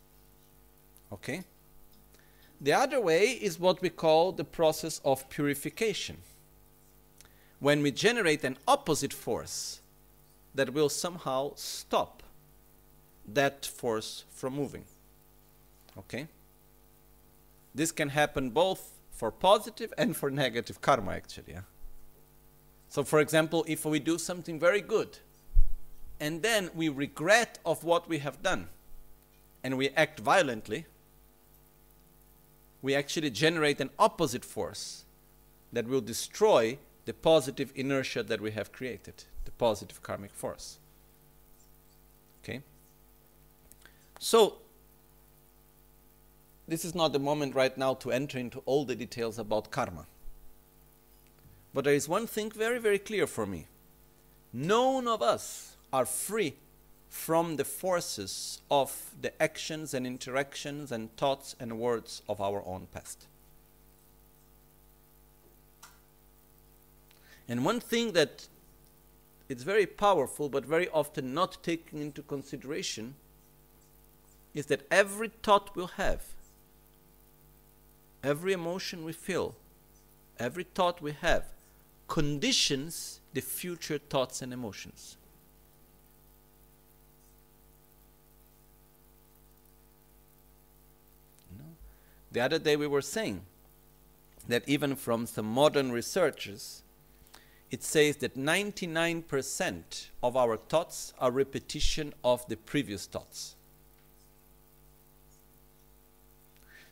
Okay? The other way is what we call the process of purification. When we generate an opposite force that will somehow stop that force from moving. Okay? This can happen both for positive and for negative karma, actually. Yeah? So, for example, if we do something very good and then we regret of what we have done and we act violently, we actually generate an opposite force that will destroy the positive inertia that we have created, the positive karmic force. Okay? So, this is not the moment right now to enter into all the details about karma. But there is one thing very, very clear for me. None of us are free from the forces of the actions and interactions and thoughts and words of our own past. And one thing that it's very powerful but very often not taken into consideration is that every thought we'll have, every emotion we feel, every thought we have conditions the future thoughts and emotions. The other day we were saying that even from some modern researchers, it says that 99% of our thoughts are repetition of the previous thoughts.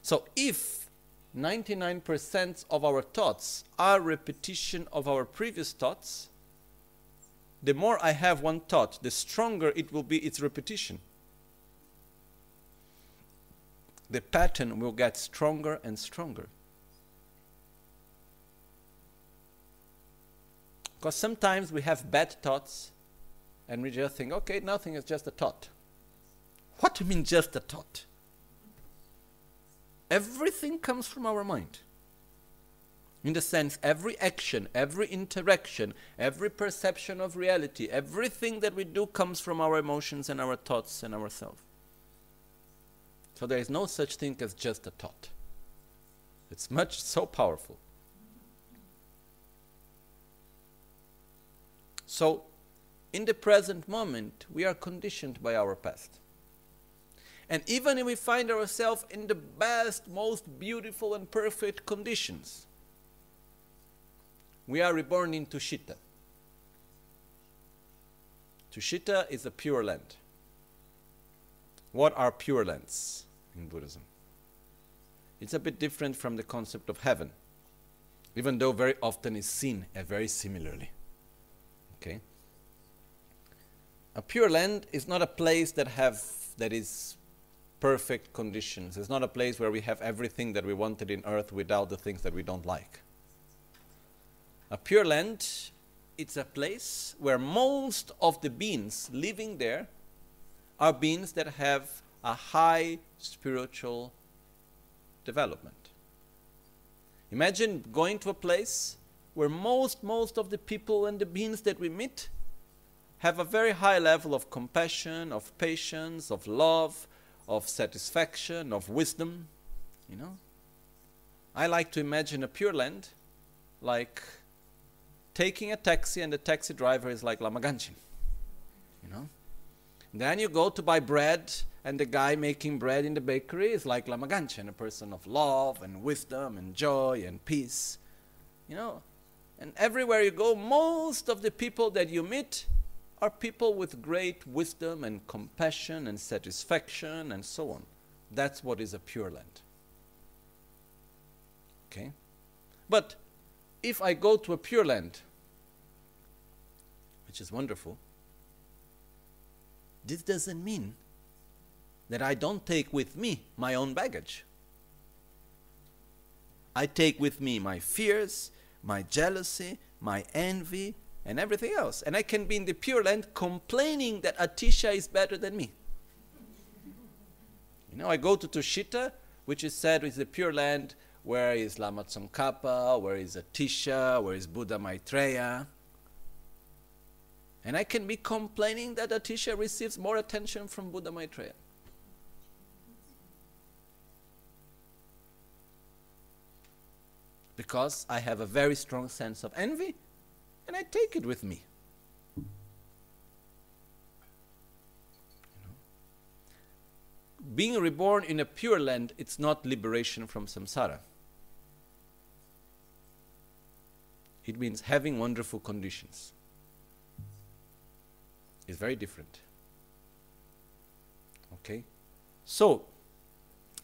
So if 99% of our thoughts are repetition of our previous thoughts, the more I have one thought, the stronger it will be its repetition. The pattern will get stronger and stronger. Because sometimes we have bad thoughts and we just think, okay, nothing is just a thought. What do you mean just a thought? Everything comes from our mind. In the sense, every action, every interaction, every perception of reality, everything that we do comes from our emotions and our thoughts and ourselves. So there is no such thing as just a thought. It's much so powerful. So, in the present moment, we are conditioned by our past. And even if we find ourselves in the best, most beautiful, and perfect conditions, we are reborn in Tushita. Tushita is a pure land. What are pure lands in Buddhism? It's a bit different from the concept of heaven, even though very often is seen very similarly. Okay? A pure land is not a place that have that is perfect conditions. It's not a place where we have everything that we wanted in earth without the things that we don't like. A pure land, it's a place where most of the beings living there are beings that have a high spiritual development. Imagine going to a place where most most of the people and the beings that we meet have a very high level of compassion, of patience, of love, of satisfaction, of wisdom, you know. I like to imagine a pure land like taking a taxi and the taxi driver is like Lama Gangchen. Then you go to buy bread and the guy making bread in the bakery is like Lama Gangchen, a person of love and wisdom and joy and peace, you know. And everywhere you go, most of the people that you meet are people with great wisdom and compassion and satisfaction and so on. That's what is a pure land. Okay? But if I go to a pure land, which is wonderful, this doesn't mean that I don't take with me my own baggage. I take with me my fears, my jealousy, my envy, and everything else. And I can be in the Pure Land complaining that Atisha is better than me. You know, I go to Tushita, which is said is the Pure Land where is Lama Tsongkhapa, where is Atisha, where is Buddha Maitreya. And I can be complaining that Atisha receives more attention from Buddha Maitreya. Because I have a very strong sense of envy and I take it with me. Being reborn in a pure land, it's not liberation from samsara. It means having wonderful conditions. It's very different. Okay? So,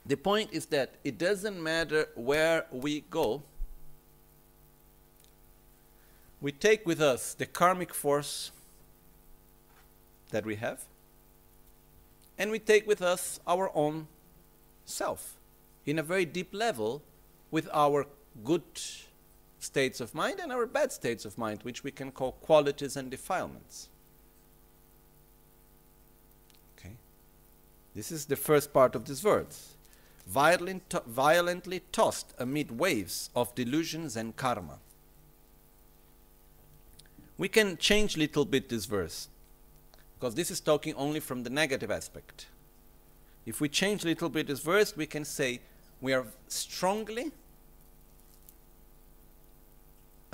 the point is that it doesn't matter where we go, we take with us the karmic force that we have, and we take with us our own self in a very deep level with our good states of mind and our bad states of mind, which we can call qualities and defilements. This is the first part of this verse. Violent, violently tossed amid waves of delusions and karma. We can change a little bit this verse because this is talking only from the negative aspect. If we change a little bit this verse, we can say we are strongly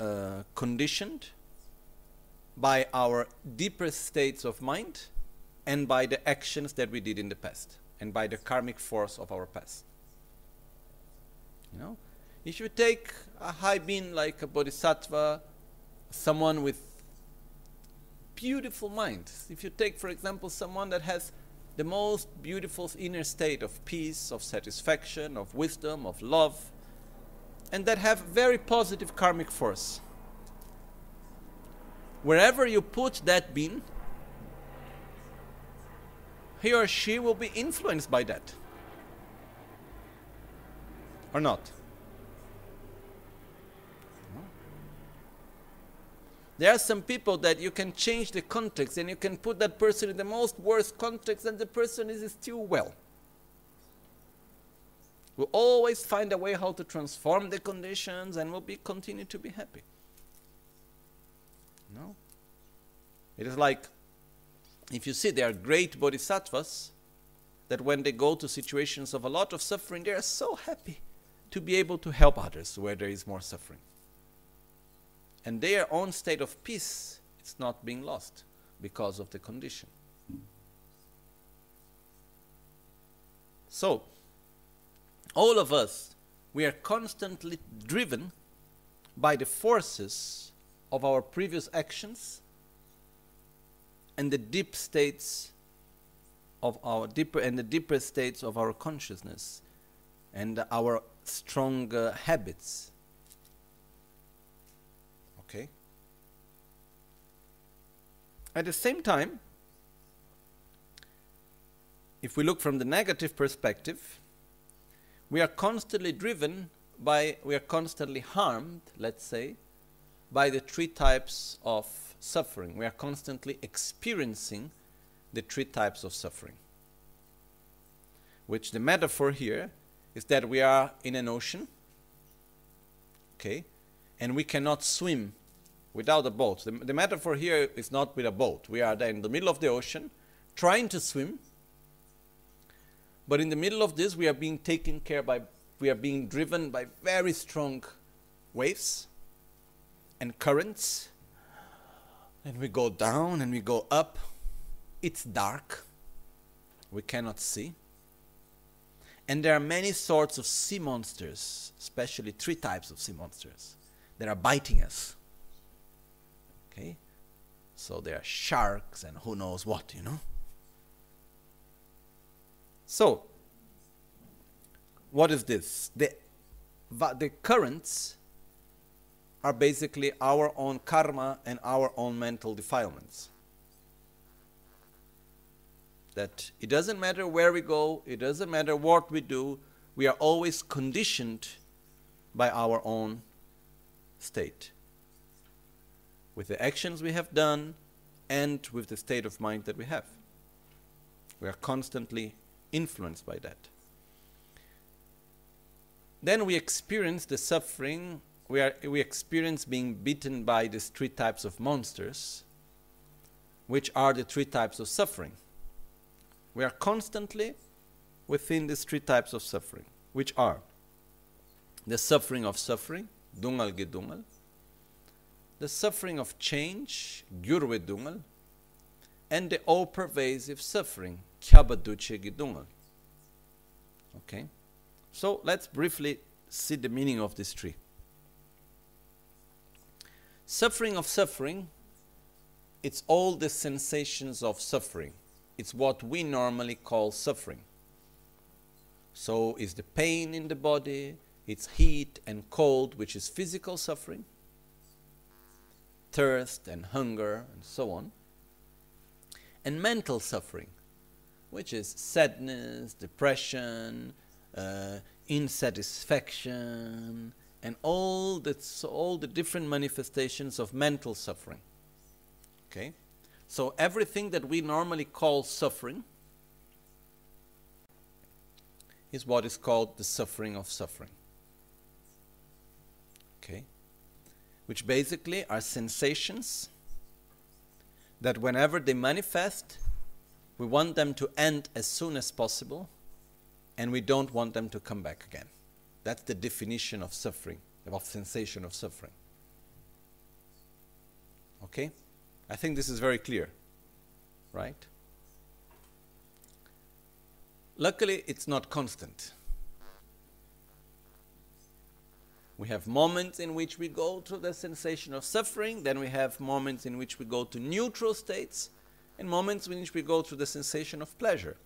uh, conditioned by our deeper states of mind and by the actions that we did in the past and by the karmic force of our past. You know, if you take a high being like a bodhisattva, someone with beautiful mind, if you take, for example, someone that has the most beautiful inner state of peace, of satisfaction, of wisdom, of love, and that have very positive karmic force. Wherever you put that being, he or she will be influenced by that. Or not? There are some people that you can change the context and you can put that person in the most worst context and the person is still well will always find a way how to transform the conditions and we'll be continue to be happy. No? It is like if you see there are great bodhisattvas that when they go to situations of a lot of suffering, they are so happy to be able to help others where there is more suffering. And their own state of peace is not being lost because of the condition. So, all of us, we are constantly driven by the forces of our previous actions and the deep states of our deeper and the deeper states of our consciousness and our strong uh, habits. Okay? At the same time, if we look from the negative perspective, we are constantly driven by, we are constantly harmed, let's say, by the three types of suffering. We are constantly experiencing the three types of suffering. Which the metaphor here is that we are in an ocean, okay, and we cannot swim without a boat. The, the metaphor here is not with a boat. We are in the middle of the ocean, trying to swim, but in the middle of this, we are being taken care by, we are being driven by very strong waves and currents. And we go down and we go up. It's dark. We cannot see. And there are many sorts of sea monsters, especially three types of sea monsters, that are biting us. Okay? So there are sharks and who knows what, you know? So, what is this? The, the currents are basically our own karma and our own mental defilements. That it doesn't matter where we go, it doesn't matter what we do, we are always conditioned by our own state. With the actions we have done and with the state of mind that we have. We are constantly influenced by that. Then we experience the suffering, we, are, we experience being beaten by these three types of monsters, which are the three types of suffering. We are constantly within these three types of suffering, which are the suffering of suffering, dungal gedungal, the suffering of change, gyurwe dungal, and the all pervasive suffering, Gidungal. Okay? So let's briefly see the meaning of this tree. Suffering of suffering, it's all the sensations of suffering. It's what we normally call suffering. So is the pain in the body, it's heat and cold, which is physical suffering, thirst and hunger, and so on, and mental suffering, which is sadness, depression, uh, insatisfaction, and all the, all the different manifestations of mental suffering. Okay? So everything that we normally call suffering is what is called the suffering of suffering. Okay? Which basically are sensations that whenever they manifest, we want them to end as soon as possible and we don't want them to come back again. That's the definition of suffering, of sensation of suffering. Okay? I think this is very clear, right? Luckily, it's not constant. We have moments in which we go through the sensation of suffering, then we have moments in which we go to neutral states, and moments in which we go through the sensation of pleasure.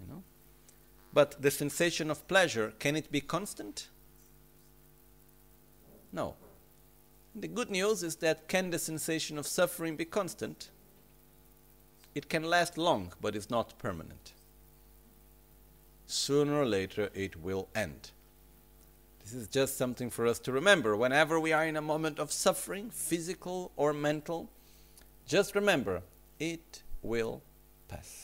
You know? But the sensation of pleasure, can it be constant? No. The good news is that can the sensation of suffering be constant? It can last long, but it's not permanent. Sooner or later, it will end. This is just something for us to remember. Whenever we are in a moment of suffering, physical or mental, just remember it will pass.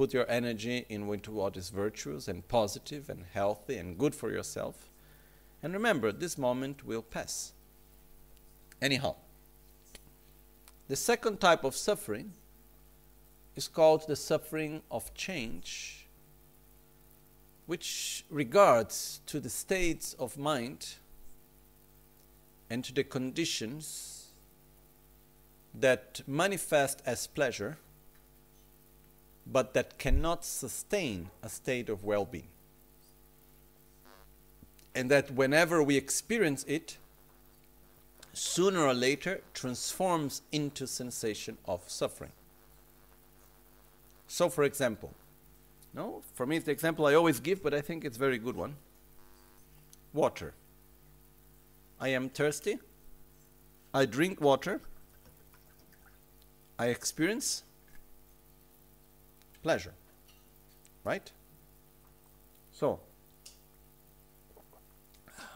Put your energy into what is virtuous and positive and healthy and good for yourself. And remember, this moment will pass. Anyhow, the second type of suffering is called the suffering of change, which regards to the states of mind and to the conditions that manifest as pleasure but that cannot sustain a state of well being. And that whenever we experience it, sooner or later transforms into sensation of suffering. So, for example, no, for me it's the example I always give, but I think it's a very good one. Water. I am thirsty. I drink water. I experience pleasure. Right? So,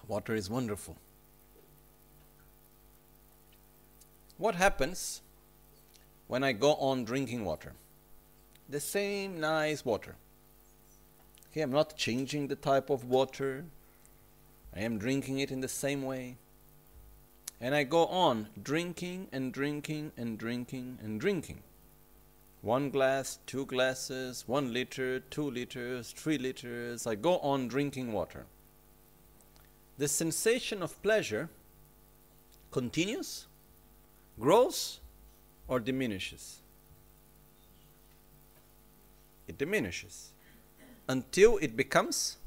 water is wonderful. What happens when I go on drinking water? The same nice water. Okay, I'm not changing the type of water. I am drinking it in the same way. And I go on drinking and drinking and drinking and drinking one glass, two glasses, one liter, two liters, three liters. I go on drinking water. The sensation of pleasure continues, grows, or diminishes. It diminishes until it becomes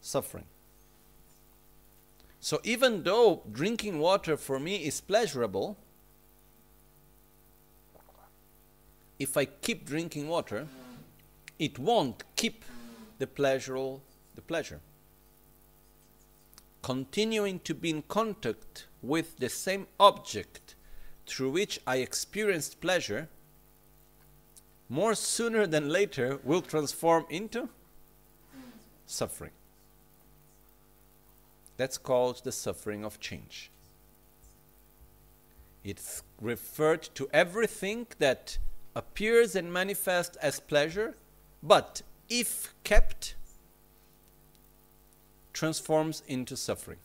suffering. So even though drinking water for me is pleasurable, if I keep drinking water, it won't keep the pleasure, the pleasure. Continuing to be in contact with the same object through which I experienced pleasure, more sooner than later will transform into suffering. That's called the suffering of change. It's referred to everything that appears and manifests as pleasure, but if kept, transforms into suffering.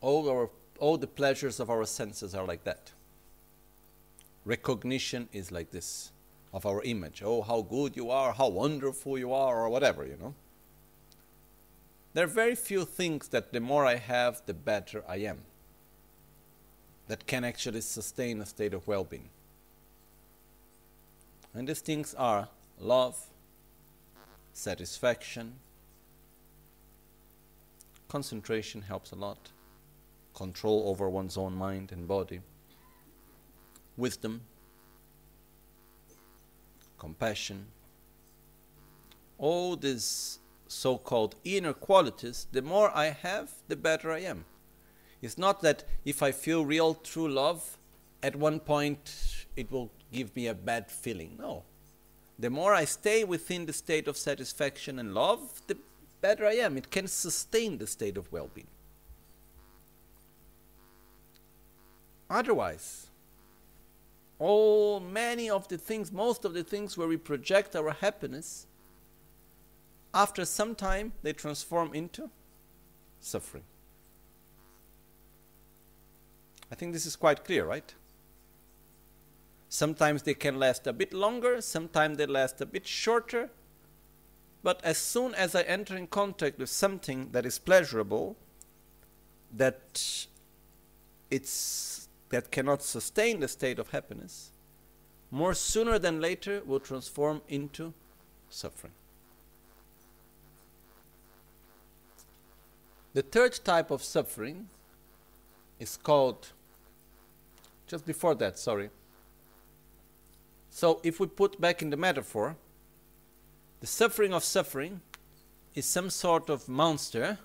All, our, all the pleasures of our senses are like that. Recognition is like this of our image. Oh, how good you are, how wonderful you are, or whatever, you know. There are very few things that the more I have, the better I am that can actually sustain a state of well being. And these things are love, satisfaction, concentration helps a lot, control over one's own mind and body, wisdom, compassion. All these so called inner qualities, the more I have, the better I am. It's not that if I feel real true love, at one point it will give me a bad feeling. No. The more I stay within the state of satisfaction and love, the better I am. It can sustain the state of well being. Otherwise, all many of the things, most of the things where we project our happiness, after some time they transform into suffering. I think this is quite clear, right? Sometimes they can last a bit longer, sometimes they last a bit shorter. But as soon as I enter in contact with something that is pleasurable, that it's that cannot sustain the state of happiness, more sooner than later will transform into suffering. The third type of suffering is called, just before that, sorry. So, if we put back in the metaphor, the suffering of suffering is some sort of monster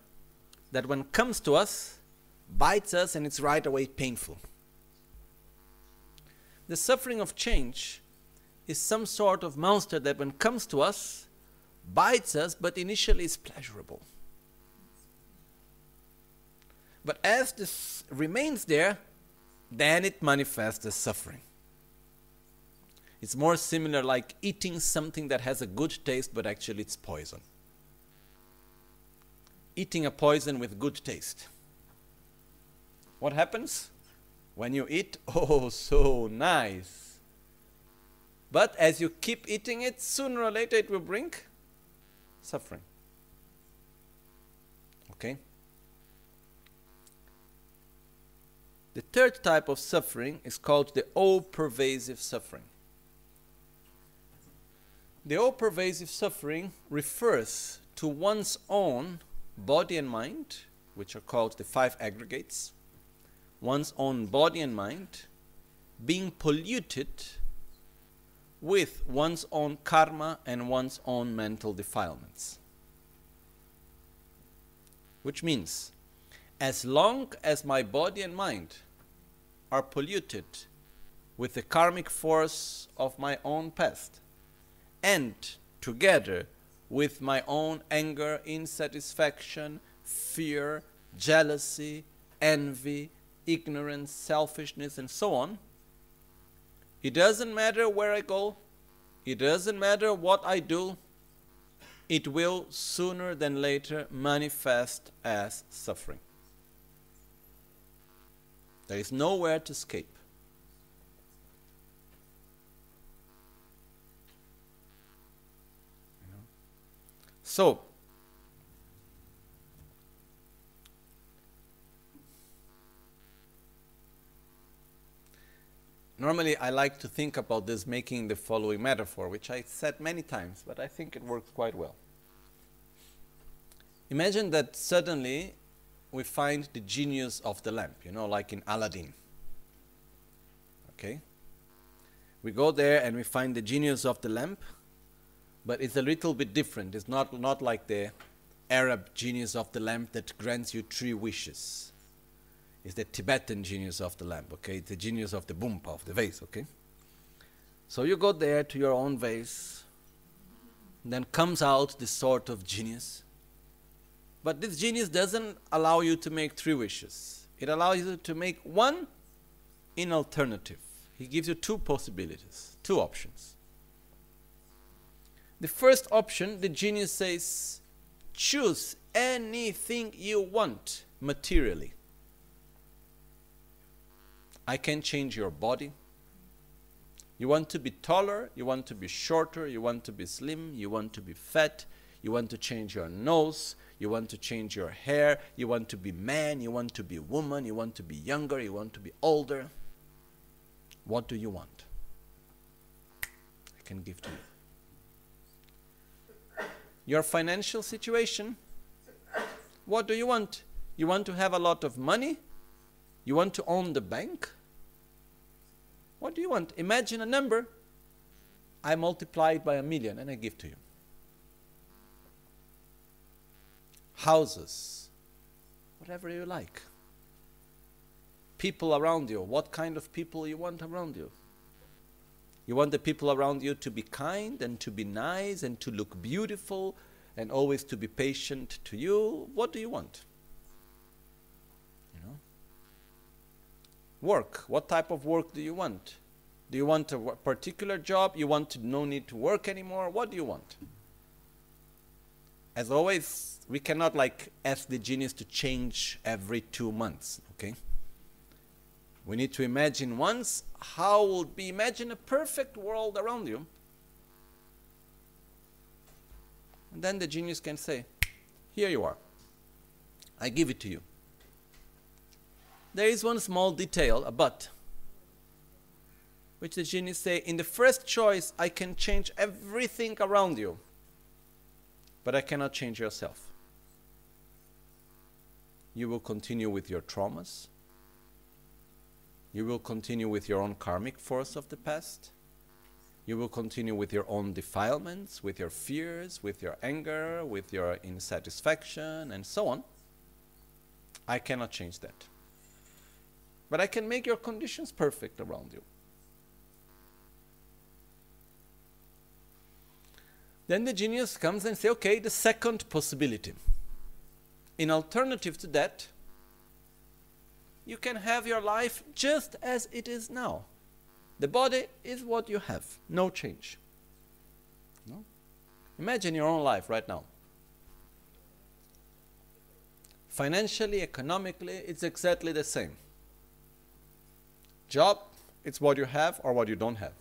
that, when comes to us, bites us and it's right away painful. The suffering of change is some sort of monster that, when comes to us, bites us but initially is pleasurable. But as this remains there, then it manifests as suffering. It's more similar like eating something that has a good taste, but actually it's poison. Eating a poison with good taste. What happens? When you eat, oh, so nice. But as you keep eating it, sooner or later it will bring suffering. Okay? The third type of suffering is called the all pervasive suffering. The all pervasive suffering refers to one's own body and mind, which are called the five aggregates, one's own body and mind being polluted with one's own karma and one's own mental defilements. Which means, as long as my body and mind are polluted with the karmic force of my own past and together with my own anger, insatisfaction, fear, jealousy, envy, ignorance, selfishness, and so on. It doesn't matter where I go, it doesn't matter what I do, it will sooner than later manifest as suffering. There is nowhere to escape. So, normally I like to think about this making the following metaphor, which I said many times, but I think it works quite well. Imagine that suddenly we find the genius of the lamp, you know, like in Aladdin. Okay? We go there and we find the genius of the lamp, but it's a little bit different. It's not, not like the Arab genius of the lamp that grants you three wishes. It's the Tibetan genius of the lamp, okay? It's the genius of the bumpa, of the vase, okay? So you go there to your own vase, then comes out this sort of genius but this genius doesn't allow you to make three wishes. It allows you to make one in alternative. He gives you two possibilities, two options. The first option, the genius says, choose anything you want materially. I can change your body. You want to be taller, you want to be shorter, you want to be slim, you want to be fat, you want to change your nose, you want to change your hair, you want to be man, you want to be woman, you want to be younger, you want to be older. What do you want? I can give to you. Your financial situation. What do you want? You want to have a lot of money? You want to own the bank? What do you want? Imagine a number. I multiply it by a million and I give to you. Houses, whatever you like. People around you, what kind of people you want around you. You want the people around you to be kind and to be nice and to look beautiful and always to be patient to you. What do you want? You know? Work. What type of work do you want? Do you want a particular job? You want no need to work anymore? What do you want? As always, we cannot like ask the genius to change every two months, okay? We need to imagine once how would be imagine a perfect world around you. And then the genius can say, Here you are. I give it to you. There is one small detail, a but, which the genius say, in the first choice, I can change everything around you, but I cannot change yourself. You will continue with your traumas, you will continue with your own karmic force of the past. You will continue with your own defilements, with your fears, with your anger, with your insatisfaction, and so on. I cannot change that. But I can make your conditions perfect around you. Then the genius comes and says, okay, the second possibility. In alternative to that, you can have your life just as it is now. The body is what you have, no change. No? Imagine your own life right now. Financially, economically, it's exactly the same. Job, it's what you have or what you don't have.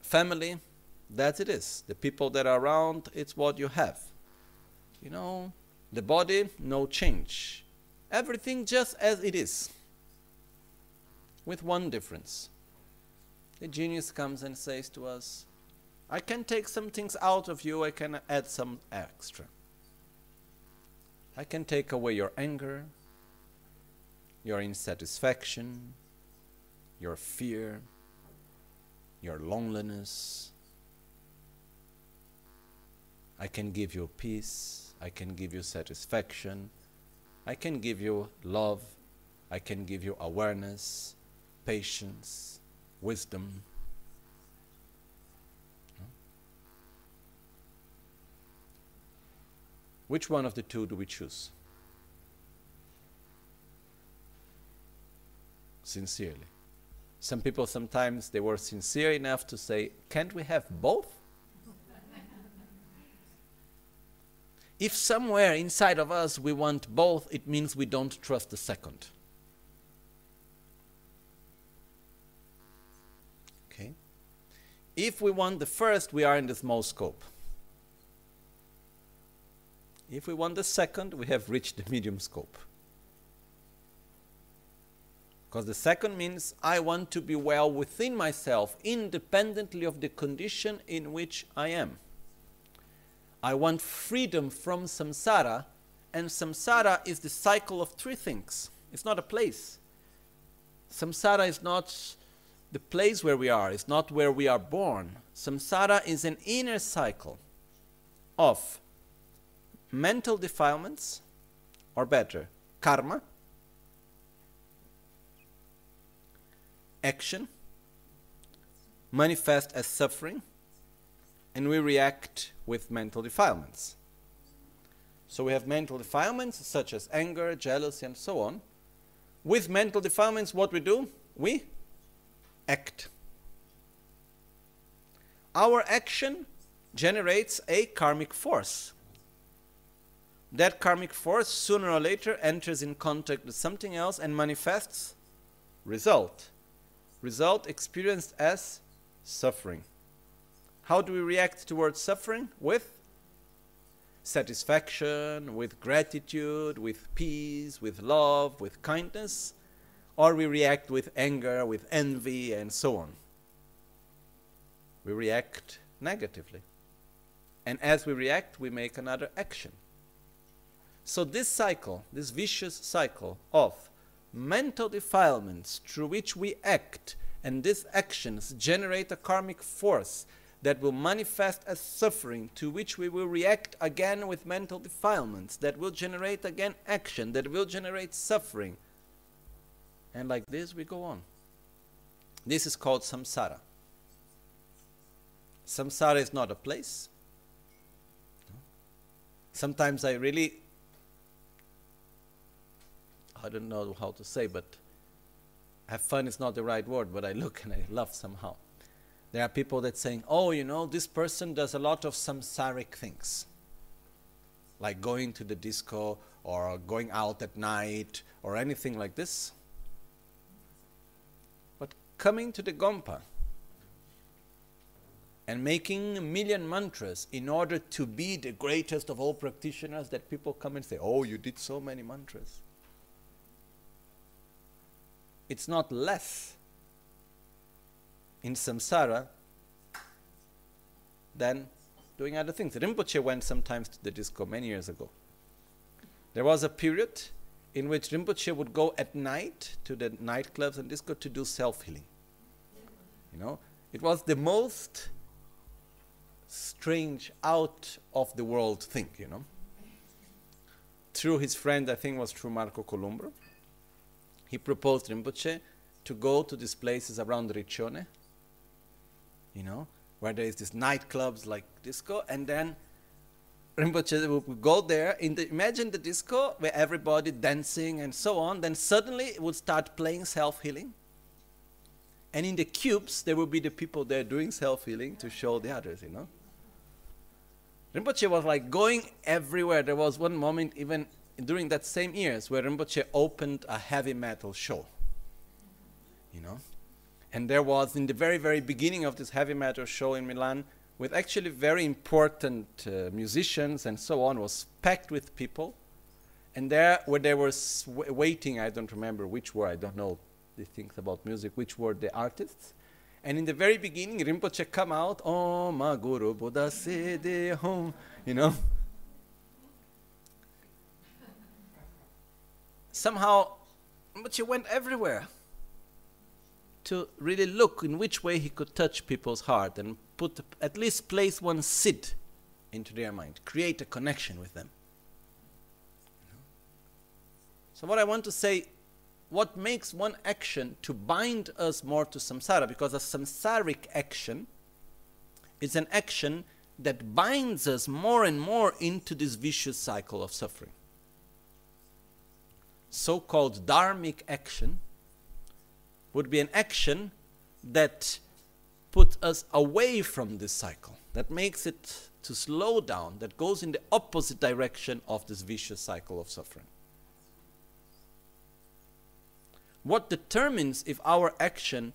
Family, that it is. The people that are around, it's what you have. You know, the body, no change. Everything just as it is. With one difference. The genius comes and says to us, I can take some things out of you, I can add some extra. I can take away your anger, your insatisfaction, your fear, your loneliness. I can give you peace. I can give you satisfaction. I can give you love. I can give you awareness, patience, wisdom. Which one of the two do we choose? Sincerely. Some people sometimes they were sincere enough to say, can't we have both? If somewhere inside of us we want both, it means we don't trust the second. Okay? If we want the first, we are in the small scope. If we want the second, we have reached the medium scope. Because the second means I want to be well within myself, independently of the condition in which I am. I want freedom from samsara, and samsara is the cycle of three things. It's not a place. Samsara is not the place where we are, it's not where we are born. Samsara is an inner cycle of mental defilements, or better, karma, action, manifest as suffering, and we react with mental defilements. So we have mental defilements such as anger, jealousy, and so on. With mental defilements, what we do? We act. Our action generates a karmic force. That karmic force sooner or later enters in contact with something else and manifests result. Result experienced as suffering. How do we react towards suffering? With satisfaction, with gratitude, with peace, with love, with kindness, or we react with anger, with envy, and so on. We react negatively. And as we react, we make another action. So, this cycle, this vicious cycle of mental defilements through which we act, and these actions generate a karmic force that will manifest as suffering, to which we will react again with mental defilements, that will generate again action, that will generate suffering. And like this, we go on. This is called samsara. Samsara is not a place. Sometimes I really, I don't know how to say, but have fun is not the right word, but I look and I love somehow. There are people that saying, oh, you know, this person does a lot of samsaric things, like going to the disco or going out at night or anything like this. But coming to the Gompa and making a million mantras in order to be the greatest of all practitioners that people come and say, Oh, you did so many mantras. It's not less in samsara than doing other things. Rinpoche went sometimes to the disco many years ago. There was a period in which Rinpoche would go at night to the nightclubs and disco to do self healing. You know, it was the most strange, out of the world thing, you know. Through his friend, I think was through Marco Columbro, he proposed Rinpoche to go to these places around Riccione, you know, where there is these nightclubs like disco, and then Rinpoche would go there. In the, imagine the disco where everybody dancing and so on. Then suddenly it would start playing self healing. And in the cubes, there would be the people there doing self healing to show the others, you know. Rinpoche was like going everywhere. There was one moment, even during that same years, where Rinpoche opened a heavy metal show. You know? And there was, in the very, very beginning of this heavy metal show in Milan, with actually very important uh, musicians and so on, was packed with people. And there, where they were waiting, I don't remember which were, I don't know the things about music, which were the artists. And in the very beginning, Rinpoche come out, Oh, ma guru Buddha de home, you know. Somehow, Rinpoche went everywhere to really look in which way he could touch people's heart and put at least place one seed into their mind, create a connection with them. So what I want to say what makes one action to bind us more to samsara because a samsaric action is an action that binds us more and more into this vicious cycle of suffering. So called dharmic action would be an action that puts us away from this cycle, that makes it to slow down, that goes in the opposite direction of this vicious cycle of suffering. What determines if our action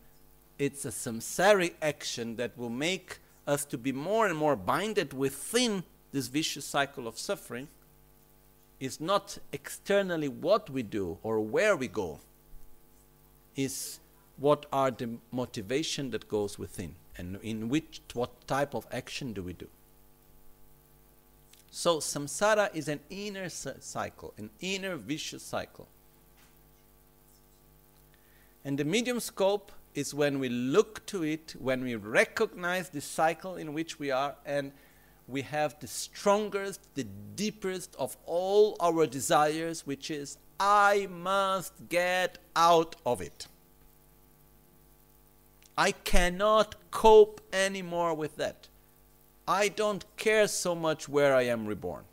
it's a samsaric action that will make us to be more and more binded within this vicious cycle of suffering is not externally what we do or where we go is what are the motivation that goes within and in which what type of action do we do so samsara is an inner cycle an inner vicious cycle and the medium scope is when we look to it, when we recognize the cycle in which we are, and we have the strongest, the deepest of all our desires, which is, I must get out of it. I cannot cope anymore with that. I don't care so much where I am reborn.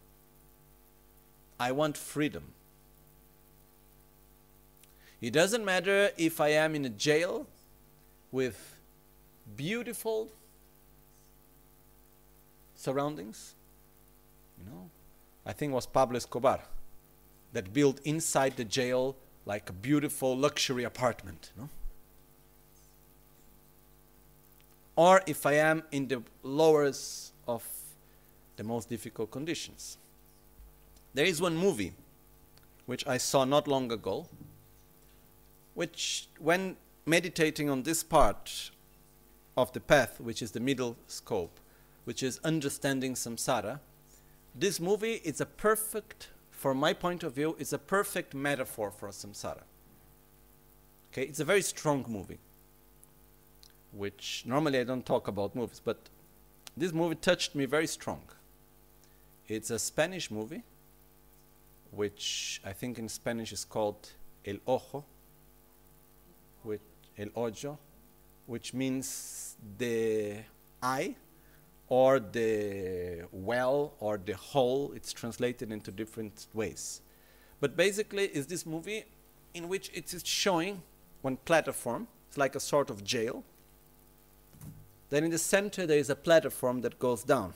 I want freedom. It doesn't matter if I am in a jail with beautiful surroundings. You know, I think it was Pablo Escobar that built inside the jail like a beautiful luxury apartment. You know? Or if I am in the lowest of the most difficult conditions. There is one movie which I saw not long ago which, when meditating on this part of the path, which is the middle scope, which is understanding samsara, this movie is a perfect, from my point of view, is a perfect metaphor for samsara. Okay, it's a very strong movie, which normally I don't talk about movies, but this movie touched me very strong. It's a Spanish movie, which I think in Spanish is called El Ojo, with El Ojo, which means the eye or the well or the hole. It's translated into different ways. But basically, is this movie in which it is showing one platform. It's like a sort of jail. Then in the center, there is a platform that goes down.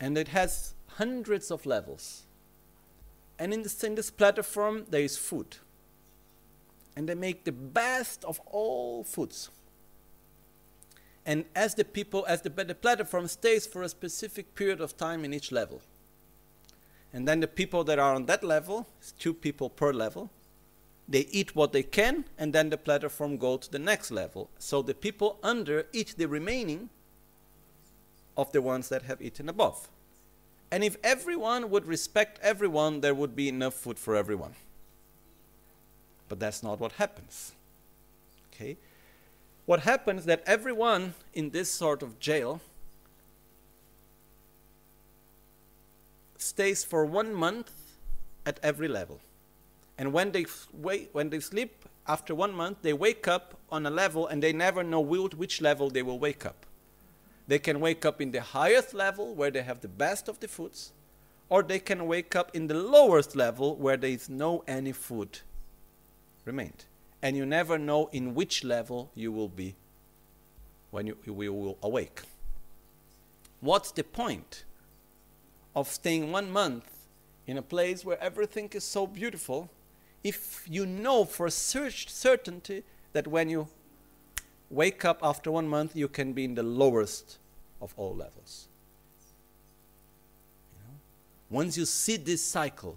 And it has hundreds of levels. And in this, in this platform, there is food. And they make the best of all foods. And as the people, as the, the platform stays for a specific period of time in each level. And then the people that are on that level, it's two people per level, they eat what they can, and then the platform go to the next level. So the people under eat the remaining of the ones that have eaten above. And if everyone would respect everyone, there would be enough food for everyone. But that's not what happens. Okay? What happens is that everyone in this sort of jail stays for one month at every level. And when they, wait, when they sleep, after one month, they wake up on a level and they never know which level they will wake up. They can wake up in the highest level where they have the best of the foods, or they can wake up in the lowest level where there is no any food remained. And you never know in which level you will be when you, you will awake. What's the point of staying one month in a place where everything is so beautiful if you know for certainty that when you wake up after one month, you can be in the lowest of all levels. You know? Once you see this cycle,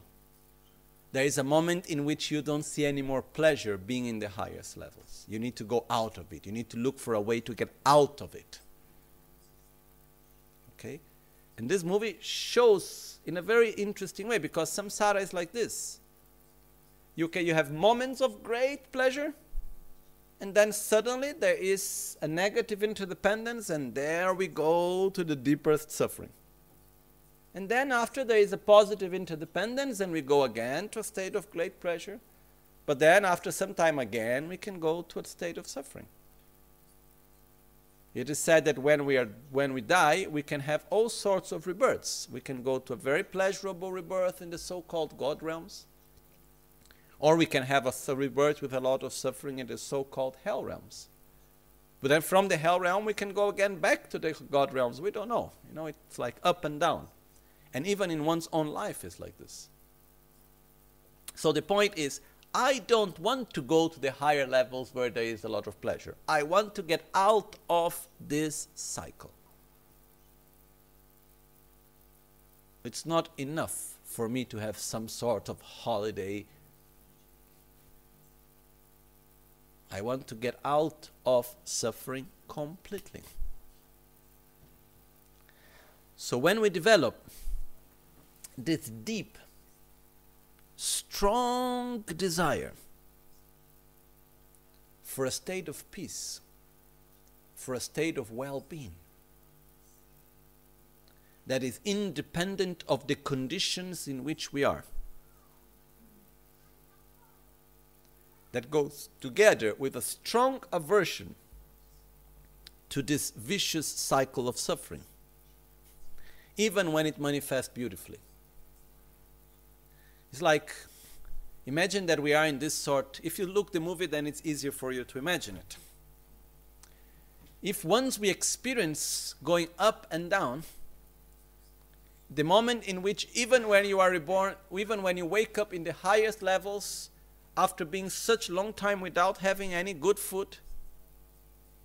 there is a moment in which you don't see any more pleasure being in the highest levels. You need to go out of it. You need to look for a way to get out of it. Okay? And this movie shows in a very interesting way because samsara is like this you, can, you have moments of great pleasure, and then suddenly there is a negative interdependence, and there we go to the deepest suffering. And then after there is a positive interdependence, and we go again to a state of great pleasure. But then after some time again, we can go to a state of suffering. It is said that when we, are, when we die, we can have all sorts of rebirths. We can go to a very pleasurable rebirth in the so called God realms. Or we can have a rebirth with a lot of suffering in the so called hell realms. But then from the hell realm, we can go again back to the God realms. We don't know. You know, it's like up and down. And even in one's own life it's like this. So the point is, I don't want to go to the higher levels where there is a lot of pleasure. I want to get out of this cycle. It's not enough for me to have some sort of holiday I want to get out of suffering completely. So when we develop this deep, strong desire for a state of peace, for a state of well being, that is independent of the conditions in which we are. That goes together with a strong aversion to this vicious cycle of suffering, even when it manifests beautifully. It's like, imagine that we are in this sort, if you look the movie, then it's easier for you to imagine it. If once we experience going up and down, the moment in which even when you are reborn, even when you wake up in the highest levels, after being such long time without having any good food,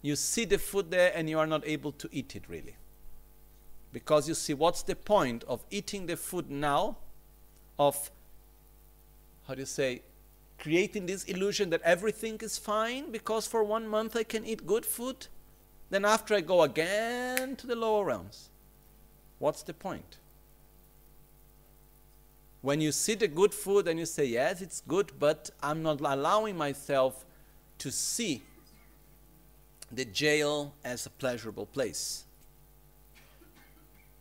you see the food there and you are not able to eat it really. Because you see, what's the point of eating the food now, of, how do you say, creating this illusion that everything is fine because for one month I can eat good food? Then after I go again to the lower realms, what's the point? When you see the good food and you say, yes, it's good, but I'm not allowing myself to see the jail as a pleasurable place.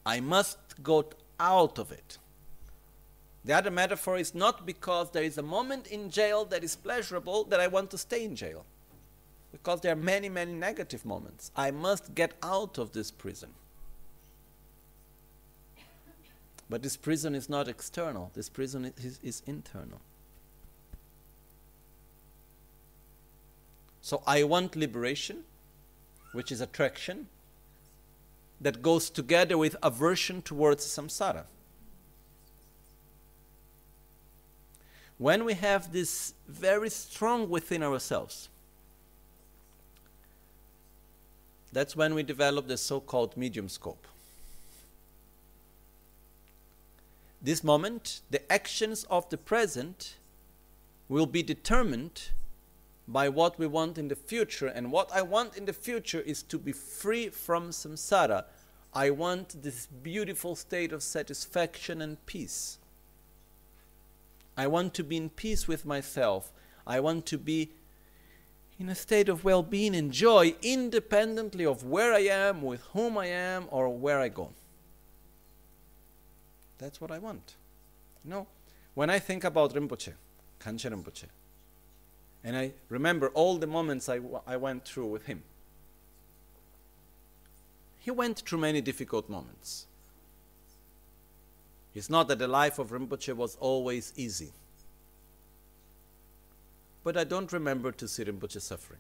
I must go out of it. The other metaphor is not because there is a moment in jail that is pleasurable that I want to stay in jail. because there are many, many negative moments. I must get out of this prison. But this prison is not external, this prison is, is internal. So I want liberation, which is attraction, that goes together with aversion towards samsara. When we have this very strong within ourselves, that's when we develop the so called medium scope. This moment, the actions of the present will be determined by what we want in the future. And what I want in the future is to be free from samsara. I want this beautiful state of satisfaction and peace. I want to be in peace with myself. I want to be in a state of well being and joy independently of where I am, with whom I am, or where I go. That's what I want. No. When I think about Rinpoche, Gangchen Rinpoche, and I remember all the moments I, I went through with him, he went through many difficult moments. It's not that the life of Rinpoche was always easy. But I don't remember to see Rinpoche suffering.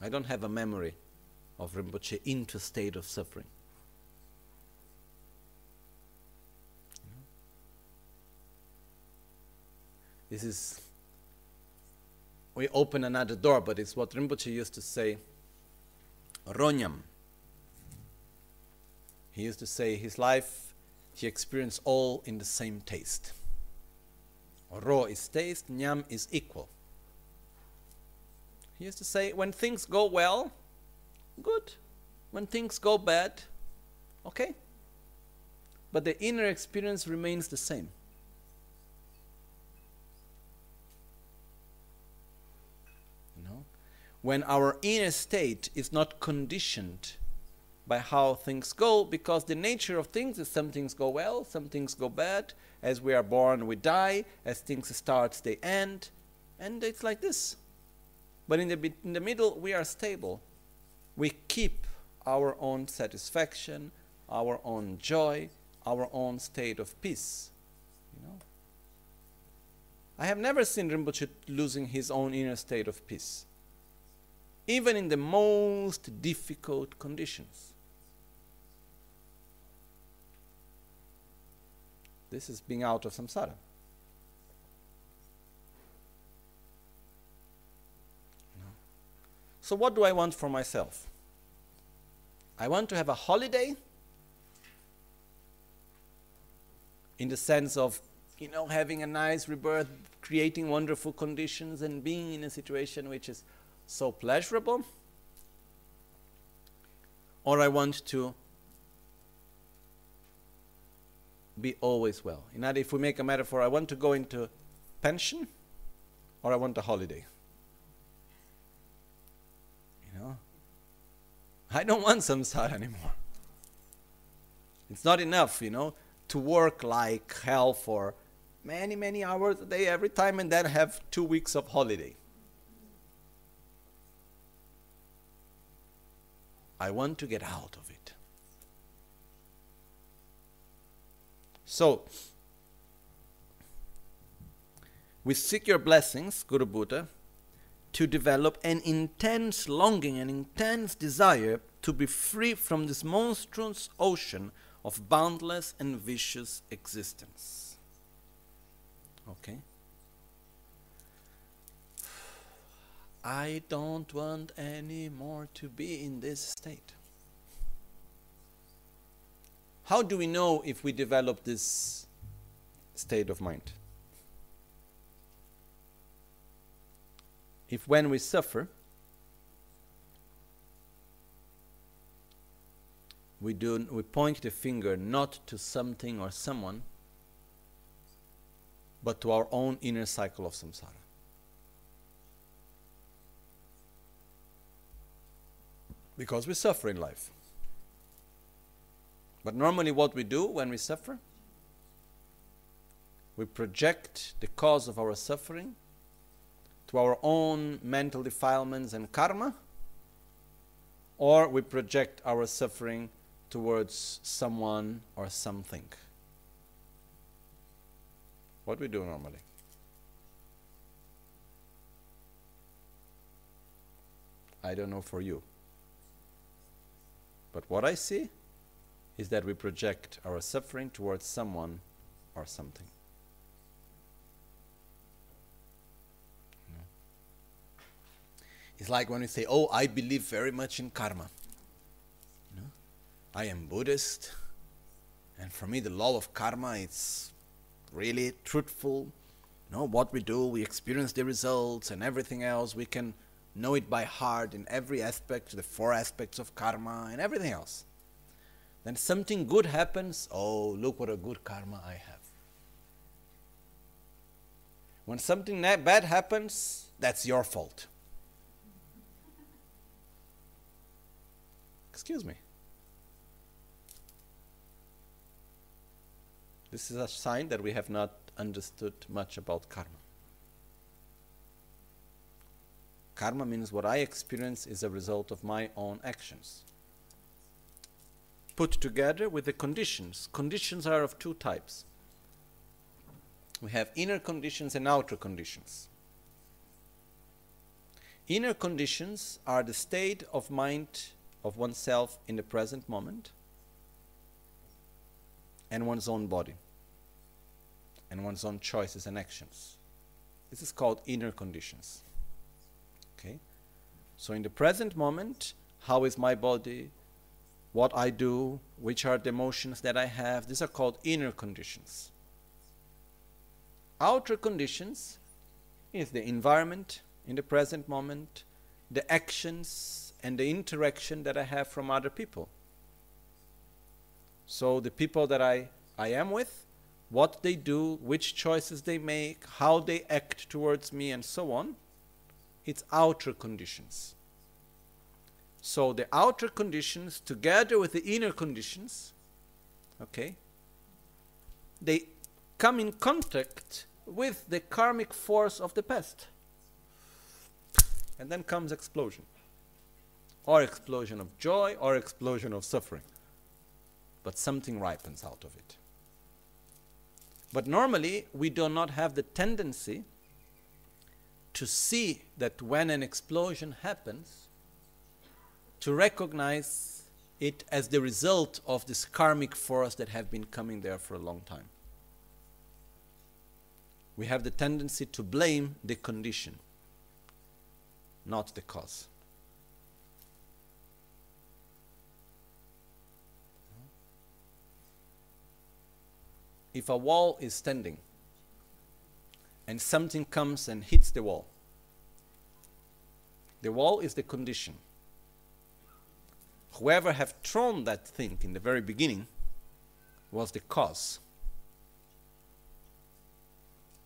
I don't have a memory of Rinpoche into a state of suffering. This is, we open another door, but it's what Rinpoche used to say, Ronyam. He used to say his life, he experienced all in the same taste. Ro is taste, nyam is equal. He used to say, when things go well, good. When things go bad, okay. But the inner experience remains the same. You know? When our inner state is not conditioned by how things go, because the nature of things is some things go well, some things go bad. As we are born, we die. As things start, they end. And it's like this. But in the, in the middle, we are stable we keep our own satisfaction, our own joy, our own state of peace. You know? I have never seen Rinpoche losing his own inner state of peace, even in the most difficult conditions. This is being out of samsara. So, what do I want for myself? I want to have a holiday in the sense of, you know, having a nice rebirth, creating wonderful conditions, and being in a situation which is so pleasurable. Or I want to be always well. In other, if we make a metaphor, I want to go into pension or I want a holiday. You know? I don't want samsara anymore. It's not enough, you know, to work like hell for many, many hours a day every time and then have two weeks of holiday. I want to get out of it. So, we seek your blessings, Guru Buddha, to develop an intense longing, an intense desire to be free from this monstrous ocean of boundless and vicious existence. Okay? I don't want any more to be in this state. How do we know if we develop this state of mind? If when we suffer, we, do, we point the finger not to something or someone, but to our own inner cycle of samsara. Because we suffer in life. But normally, what we do when we suffer, we project the cause of our suffering to our own mental defilements and karma, or we project our suffering towards someone or something. What we do normally? I don't know for you. But what I see is that we project our suffering towards someone or something. It's like when we say, Oh, I believe very much in karma. You know? I am Buddhist, and for me, the law of karma is really truthful. You know, what we do, we experience the results, and everything else, we can know it by heart in every aspect, the four aspects of karma, and everything else. Then something good happens, oh, look what a good karma I have. When something bad happens, that's your fault. Excuse me. This is a sign that we have not understood much about karma. Karma means what I experience is a result of my own actions. Put together with the conditions. Conditions are of two types. We have inner conditions and outer conditions. Inner conditions are the state of mind of oneself in the present moment and one's own body and one's own choices and actions. This is called inner conditions. Okay? So in the present moment, how is my body? What I do? Which are the emotions that I have? These are called inner conditions. Outer conditions is the environment in the present moment, the actions and the interaction that I have from other people. So the people that I, I am with, what they do, which choices they make, how they act towards me, and so on, it's outer conditions. So the outer conditions, together with the inner conditions, okay, they come in contact with the karmic force of the past. And then comes explosion. Or explosion of joy, or explosion of suffering. But something ripens out of it. But normally, we do not have the tendency to see that when an explosion happens, to recognize it as the result of this karmic force that have been coming there for a long time. We have the tendency to blame the condition, not the cause. If a wall is standing and something comes and hits the wall, the wall is the condition. Whoever have thrown that thing in the very beginning was the cause.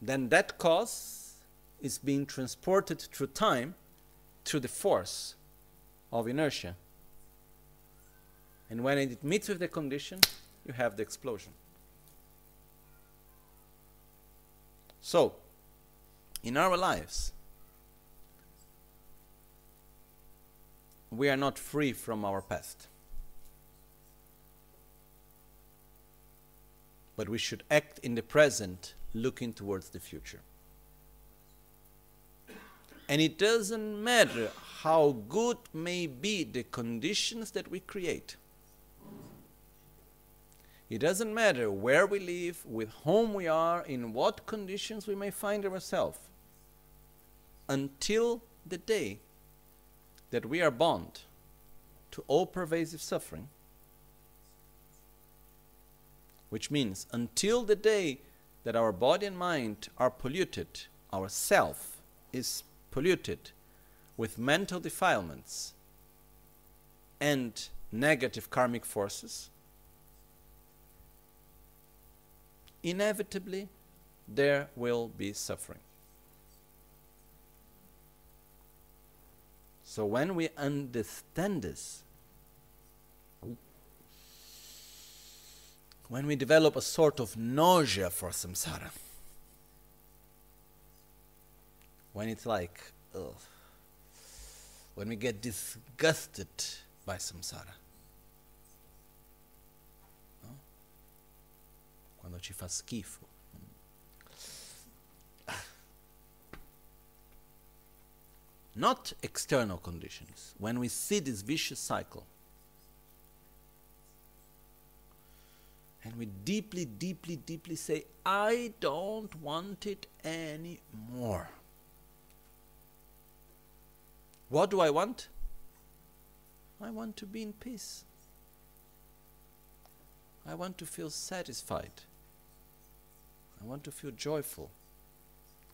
Then that cause is being transported through time through the force of inertia. And when it meets with the condition, you have the explosion. So, in our lives, we are not free from our past. But we should act in the present, looking towards the future. And it doesn't matter how good may be the conditions that we create. It doesn't matter where we live, with whom we are, in what conditions we may find ourselves, until the day that we are bound to all pervasive suffering, which means until the day that our body and mind are polluted, our self is polluted with mental defilements and negative karmic forces, inevitably there will be suffering. So when we understand this, when we develop a sort of nausea for samsara, when it's like, ugh, when we get disgusted by samsara. Quando ci fa schifo. Not external conditions. When we see this vicious cycle, and we deeply, deeply, deeply say, I don't want it anymore. What do I want? I want to be in peace. I want to feel satisfied. I want to feel joyful.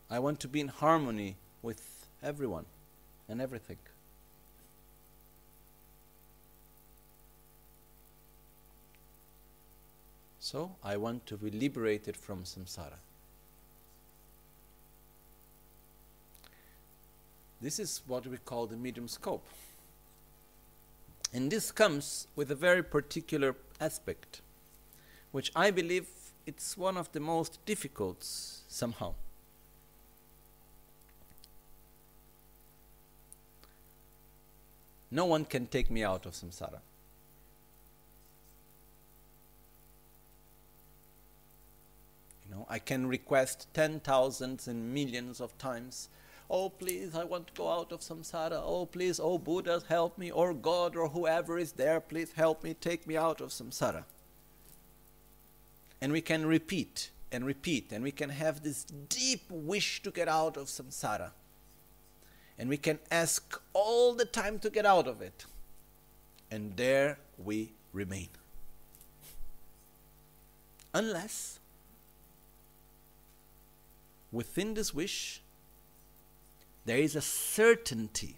I want to be in harmony with everyone and everything. So I want to be liberated from samsara. This is what we call the medium scope. And this comes with a very particular aspect, which I believe it's one of the most difficult somehow. No one can take me out of samsara. You know, I can request ten thousands and millions of times oh please i want to go out of samsara oh please oh buddha help me or god or whoever is there please help me take me out of samsara and we can repeat and repeat and we can have this deep wish to get out of samsara. And we can ask all the time to get out of it. And there we remain. Unless within this wish there is a certainty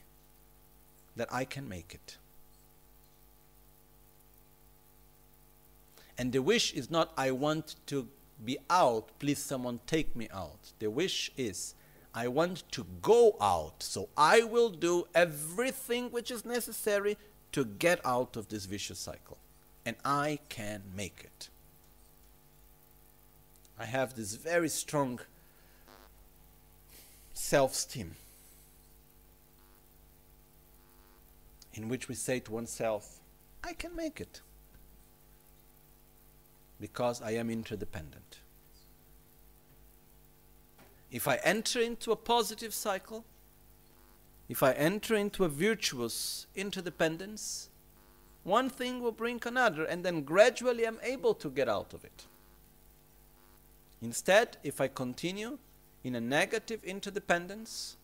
that I can make it. And the wish is not, I want to be out, please someone take me out. The wish is, I want to go out, so I will do everything which is necessary to get out of this vicious cycle. And I can make it. I have this very strong self esteem. in which we say to oneself, I can make it because I am interdependent. If I enter into a positive cycle, if I enter into a virtuous interdependence, one thing will bring another, and then gradually I'm able to get out of it. Instead, if I continue in a negative interdependence,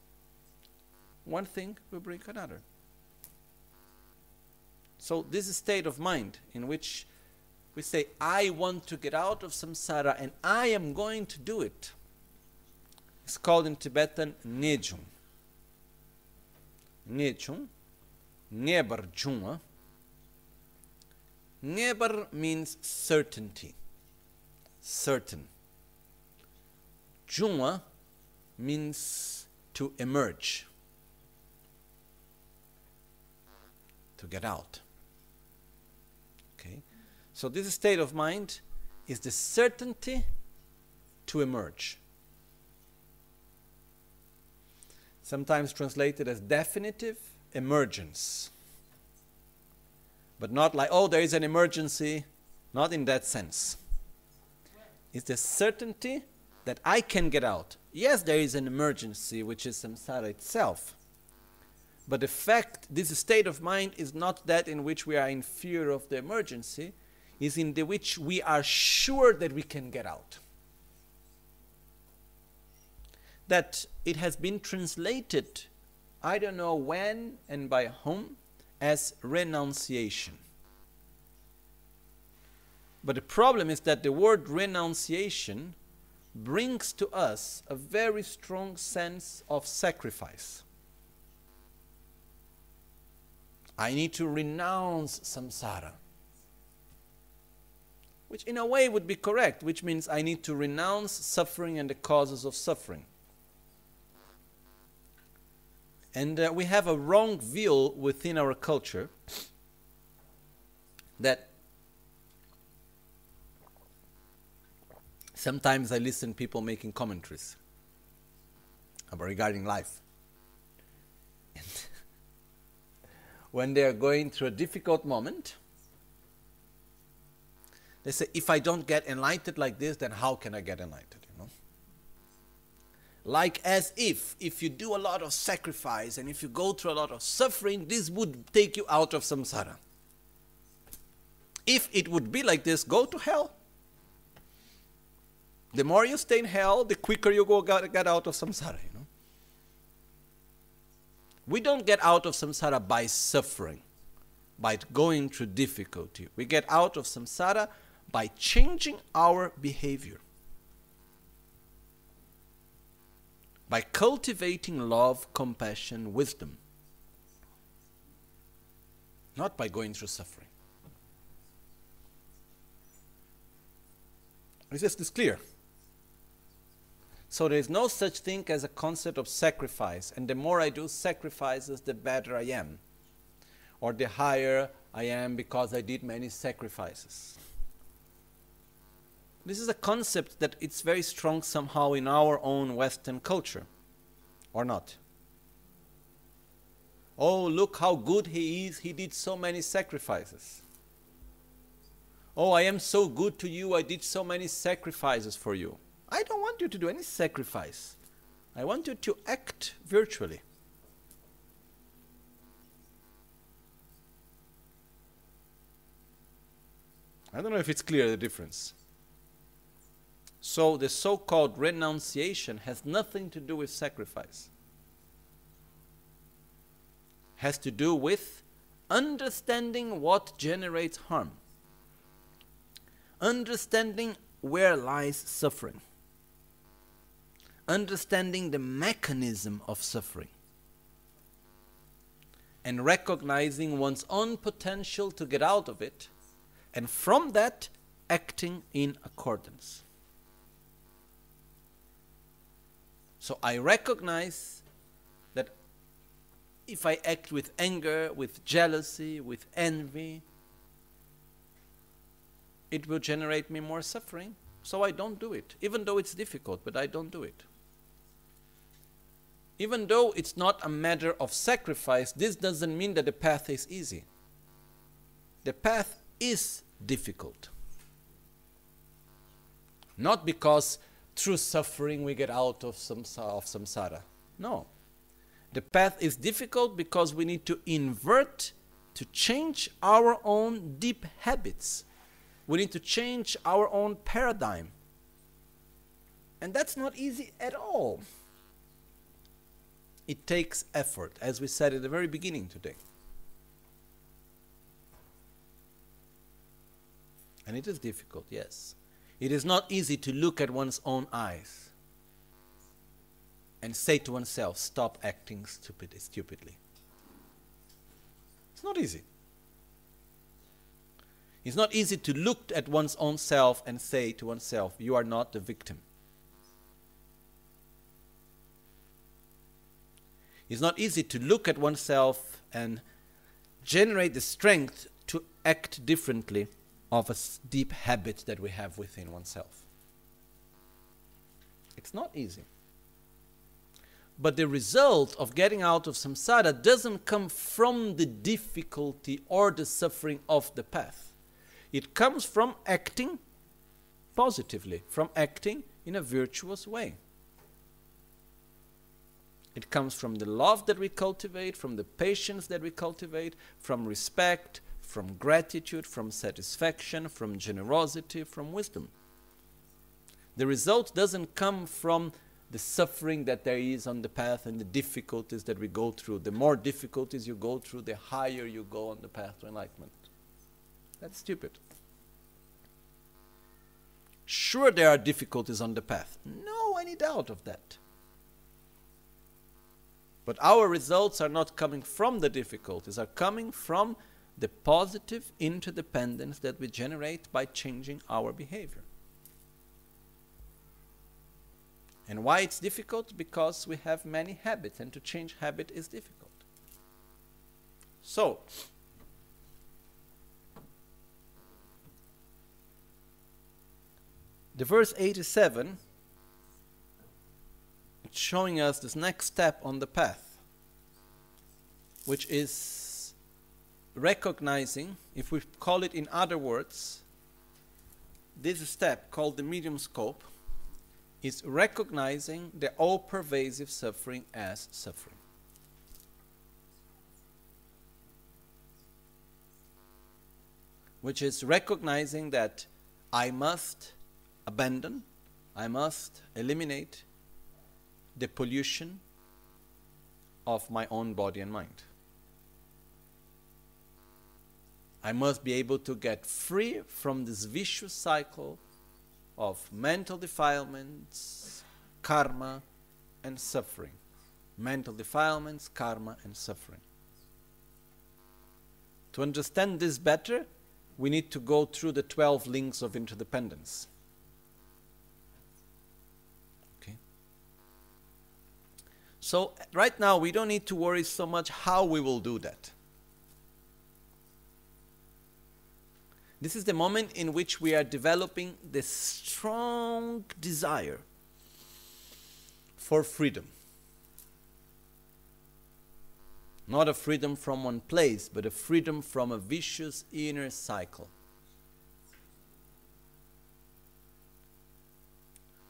one thing will bring another. So, this state of mind in which we say, I want to get out of samsara and I am going to do it. it, is called in Tibetan Nejung. Nejung, Nebar Juma. Nebar means certainty, certain. Juma means to emerge, to get out. So, this state of mind is the certainty to emerge. Sometimes translated as definitive emergence. But not like, oh, there is an emergency, not in that sense. It's the certainty that I can get out. Yes, there is an emergency, which is samsara itself. But the fact, this state of mind is not that in which we are in fear of the emergency, is in the which we are sure that we can get out. That it has been translated, I don't know when and by whom, as renunciation. But the problem is that the word renunciation brings to us a very strong sense of sacrifice. I need to renounce samsara which in a way would be correct, which means I need to renounce suffering and the causes of suffering. And uh, we have a wrong view within our culture that sometimes I listen people making commentaries. about regarding life. when they are going through a difficult moment, they say, if I don't get enlightened like this, then how can I get enlightened? You know? Like as if, if you do a lot of sacrifice and if you go through a lot of suffering, this would take you out of samsara. If it would be like this, go to hell. The more you stay in hell, the quicker you go get, get out of samsara. You know? We don't get out of samsara by suffering, by going through difficulty. We get out of samsara by changing our behavior, by cultivating love, compassion, wisdom, not by going through suffering. Is this clear? So there is no such thing as a concept of sacrifice, and the more I do sacrifices, the better I am, or the higher I am because I did many sacrifices. This is a concept that it's very strong somehow in our own Western culture, or not? Oh, look how good he is, he did so many sacrifices. Oh, I am so good to you, I did so many sacrifices for you. I don't want you to do any sacrifice. I want you to act virtually. I don't know if it's clear the difference. So the so called renunciation has nothing to do with sacrifice, has to do with understanding what generates harm, understanding where lies suffering, understanding the mechanism of suffering, and recognizing one's own potential to get out of it, and from that, acting in accordance. So I recognize that if I act with anger, with jealousy, with envy, it will generate me more suffering. So I don't do it, even though it's difficult, but I don't do it. Even though it's not a matter of sacrifice, this doesn't mean that the path is easy. The path is difficult. Not because through suffering we get out of, samsara, of samsara. No. The path is difficult because we need to invert, to change our own deep habits. We need to change our own paradigm. And that's not easy at all. It takes effort, as we said at the very beginning today. And it is difficult, yes. It is not easy to look at one's own eyes and say to oneself, stop acting stupid, stupidly. It's not easy. It's not easy to look at one's own self and say to oneself, you are not the victim. It's not easy to look at oneself and generate the strength to act differently of a deep habit that we have within oneself. It's not easy. But the result of getting out of samsara doesn't come from the difficulty or the suffering of the path. It comes from acting positively, from acting in a virtuous way. It comes from the love that we cultivate, from the patience that we cultivate, from respect, from gratitude, from satisfaction, from generosity, from wisdom. The result doesn't come from the suffering that there is on the path and the difficulties that we go through. The more difficulties you go through, the higher you go on the path to enlightenment. That's stupid. Sure, there are difficulties on the path. No any doubt of that. But our results are not coming from the difficulties, are coming from the positive interdependence that we generate by changing our behavior. And why it's difficult? Because we have many habits, and to change habit is difficult. So, the verse 87 it's showing us this next step on the path, which is recognizing, if we call it in other words, this step called the medium scope is recognizing the all pervasive suffering as suffering. Which is recognizing that I must abandon, I must eliminate the pollution of my own body and mind. I must be able to get free from this vicious cycle of mental defilements, karma, and suffering. Mental defilements, karma, and suffering. To understand this better, we need to go through the 12 links of interdependence. Okay? So, right now, we don't need to worry so much how we will do that. This is the moment in which we are developing the strong desire for freedom. Not a freedom from one place, but a freedom from a vicious inner cycle.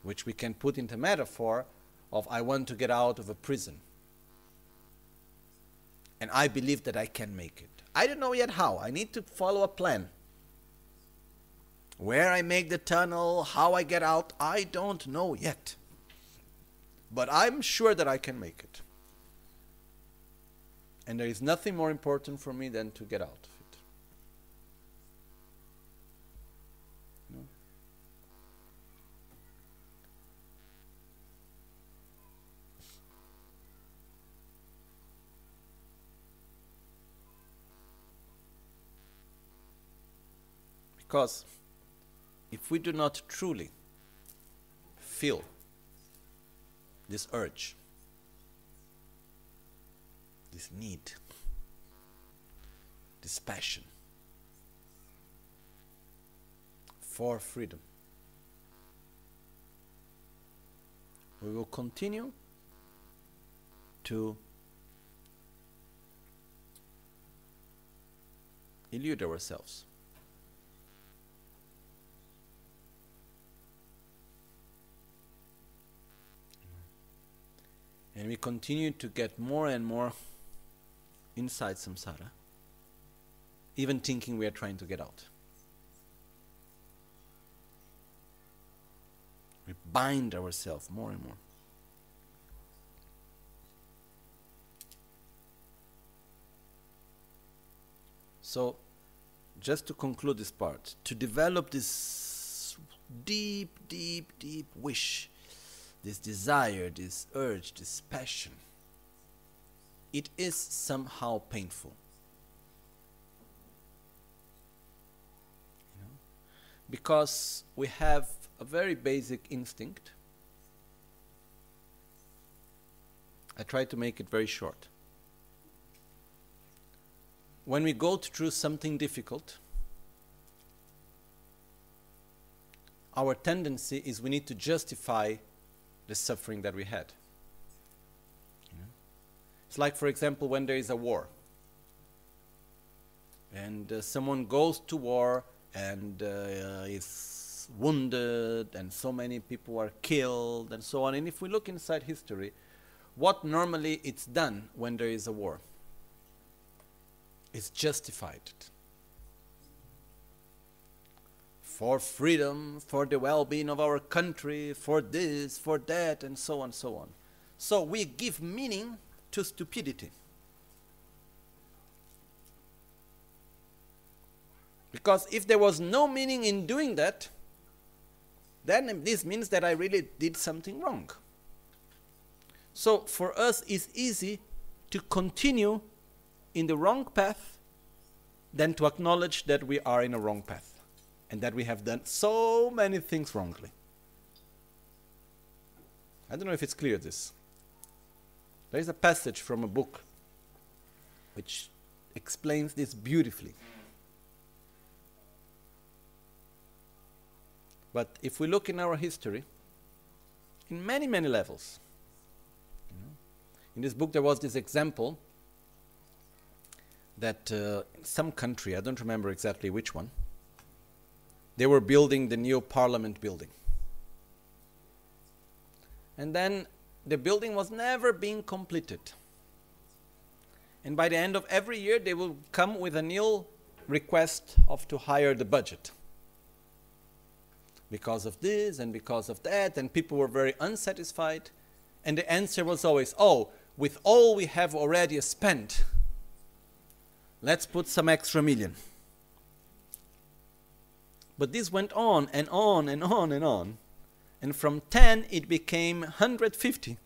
Which we can put into metaphor of I want to get out of a prison. And I believe that I can make it. I don't know yet how. I need to follow a plan. Where I make the tunnel, how I get out, I don't know yet. But I'm sure that I can make it. And there is nothing more important for me than to get out of it. No? Because if we do not truly feel this urge, this need, this passion for freedom, we will continue to elude ourselves. And we continue to get more and more inside samsara, even thinking we are trying to get out. We bind ourselves more and more. So, just to conclude this part, to develop this deep, deep, deep wish this desire, this urge, this passion, it is somehow painful. You know? Because we have a very basic instinct. I try to make it very short. When we go through something difficult, our tendency is we need to justify the suffering that we had. You know? It's like, for example, when there is a war and uh, someone goes to war and uh, is wounded and so many people are killed and so on. And if we look inside history, what normally it's done when there is a war? It's justified for freedom, for the well being of our country, for this, for that, and so on, so on. So we give meaning to stupidity. Because if there was no meaning in doing that, then this means that I really did something wrong. So for us, it's easy to continue in the wrong path than to acknowledge that we are in a wrong path and that we have done so many things wrongly. I don't know if it's clear this. There is a passage from a book which explains this beautifully. But if we look in our history, in many, many levels, In this book, there was this example that uh, some country, I don't remember exactly which one, they were building the new parliament building. And then the building was never being completed. And by the end of every year, they will come with a new request of to hire the budget. Because of this and because of that, and people were very unsatisfied. And the answer was always, oh, with all we have already spent, let's put some extra million. But this went on and on and on and on. And from 10, it became 150.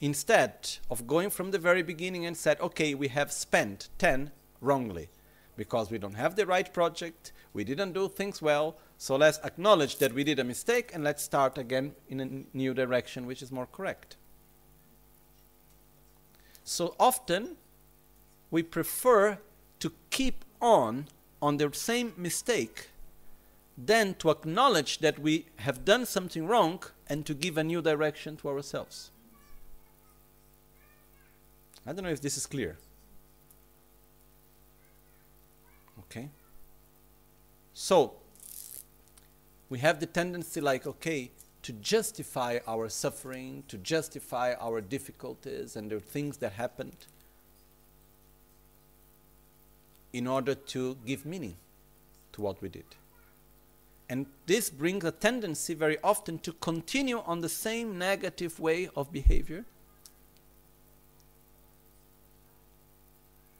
Instead of going from the very beginning and said, okay, we have spent 10 wrongly because we don't have the right project, we didn't do things well, so let's acknowledge that we did a mistake and let's start again in a new direction which is more correct. So often we prefer to keep on on the same mistake than to acknowledge that we have done something wrong and to give a new direction to ourselves. I don't know if this is clear. Okay? So, we have the tendency, like, okay, to justify our suffering, to justify our difficulties and the things that happened in order to give meaning to what we did. And this brings a tendency very often to continue on the same negative way of behavior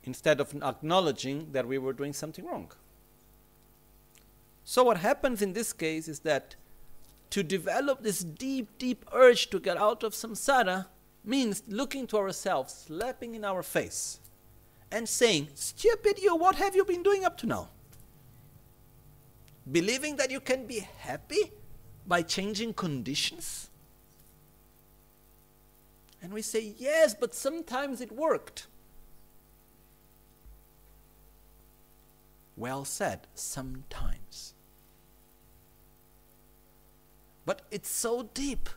instead of acknowledging that we were doing something wrong. So, what happens in this case is that to develop this deep, deep urge to get out of samsara means looking to ourselves, slapping in our face, and saying, Stupid you, what have you been doing up to now? Believing that you can be happy by changing conditions? And we say, Yes, but sometimes it worked. Well said, sometimes. But it's so deep.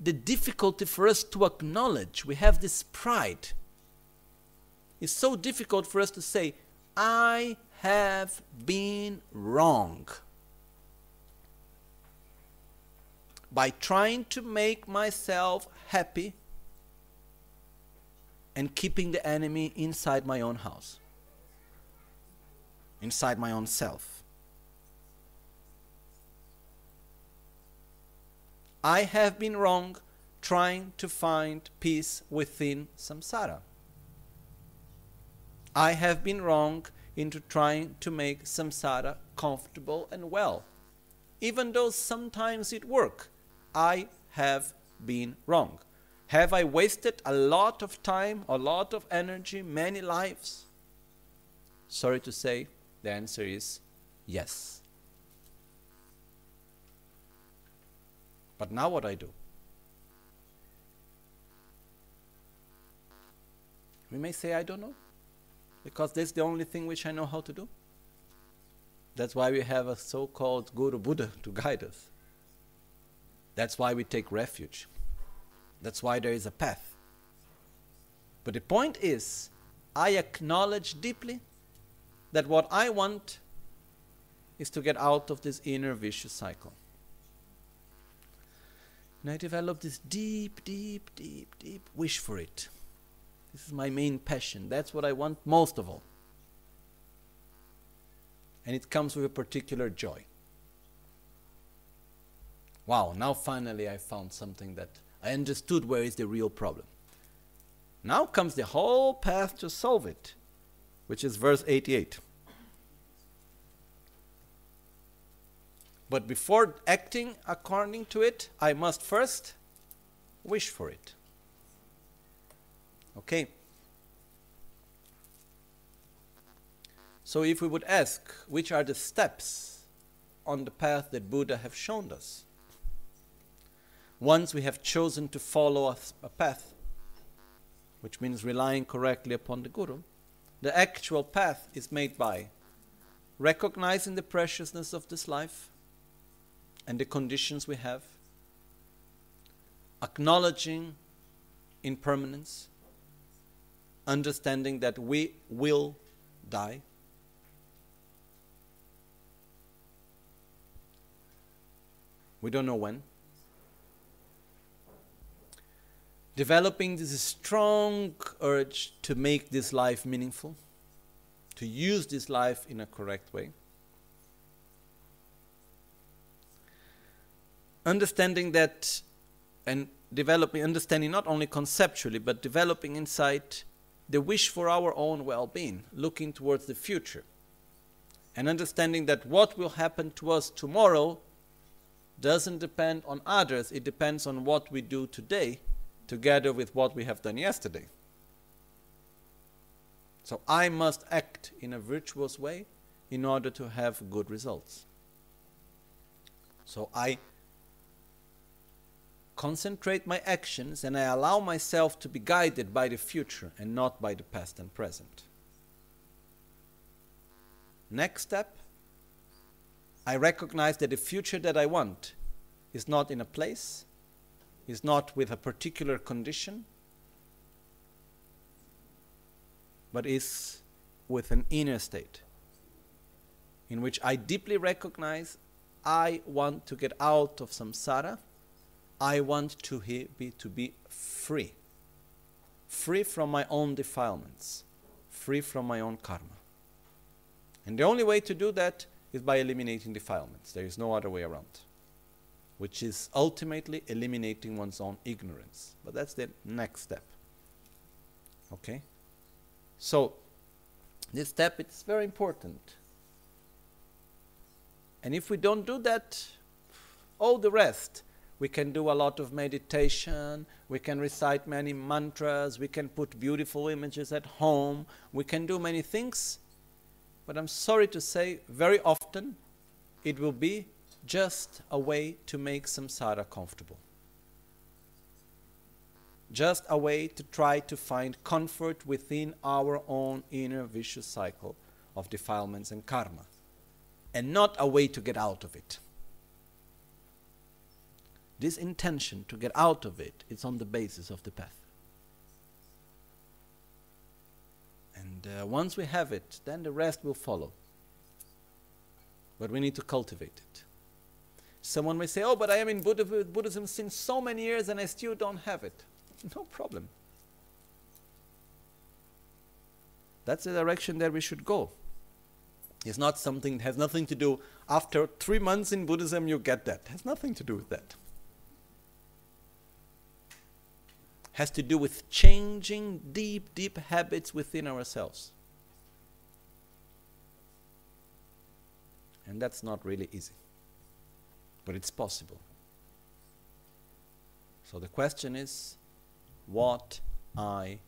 The difficulty for us to acknowledge, we have this pride. It's so difficult for us to say, I have been wrong. By trying to make myself happy and keeping the enemy inside my own house inside my own self. I have been wrong trying to find peace within samsara. I have been wrong into trying to make samsara comfortable and well. Even though sometimes it works, I have been wrong. Have I wasted a lot of time, a lot of energy, many lives? Sorry to say, the answer is yes. But now what I do? We may say, I don't know, because that's the only thing which I know how to do. That's why we have a so called Guru Buddha to guide us. That's why we take refuge. That's why there is a path. But the point is, I acknowledge deeply that what I want is to get out of this inner vicious cycle. And I develop this deep, deep, deep, deep wish for it. This is my main passion. That's what I want most of all. And it comes with a particular joy. Wow, now finally I found something that I understood where is the real problem. Now comes the whole path to solve it which is verse 88. But before acting according to it, I must first wish for it. Okay? So if we would ask, which are the steps on the path that Buddha have shown us? Once we have chosen to follow a, path, which means relying correctly upon the Guru, the actual path is made by recognizing the preciousness of this life and the conditions we have, acknowledging impermanence, understanding that we will die. We don't know when. Developing this strong urge to make this life meaningful, to use this life in a correct way. Understanding that and developing understanding not only conceptually but developing insight the wish for our own well-being looking towards the future and understanding that what will happen to us tomorrow doesn't depend on others. It depends on what we do today together with what we have done yesterday. So i must act in a virtuous way in order to have good results. So i concentrate my actions and I allow myself to be guided by the future and not by the past and present. Next step, I recognize that the future that I want is not in a place, is not with a particular condition, but is with an inner state in which I deeply recognize I want to get out of samsara I want to be, to be free. Free from my own defilements. Free from my own karma. And the only way to do that is by eliminating defilements. There is no other way around. Which is ultimately eliminating one's own ignorance. But that's the next step. Okay? So, this step is very important. And if we don't do that, all the rest we can do a lot of meditation. We can recite many mantras. We can put beautiful images at home. We can do many things. But I'm sorry to say, very often it will be just a way to make samsara comfortable. Just a way to try to find comfort within our own inner vicious cycle of defilements and karma, and not a way to get out of it this intention to get out of it is on the basis of the path. And uh, once we have it, then the rest will follow. But we need to cultivate it. Someone may say, Oh, but I am in Buddha- Buddhism since so many years and I still don't have it. No problem. That's the direction that we should go. It's not something, has nothing to do, after three months in Buddhism, you get that. It has nothing to do with that. Has to do with changing deep, deep habits within ourselves. And that's not really easy, but it's possible. So the question is what I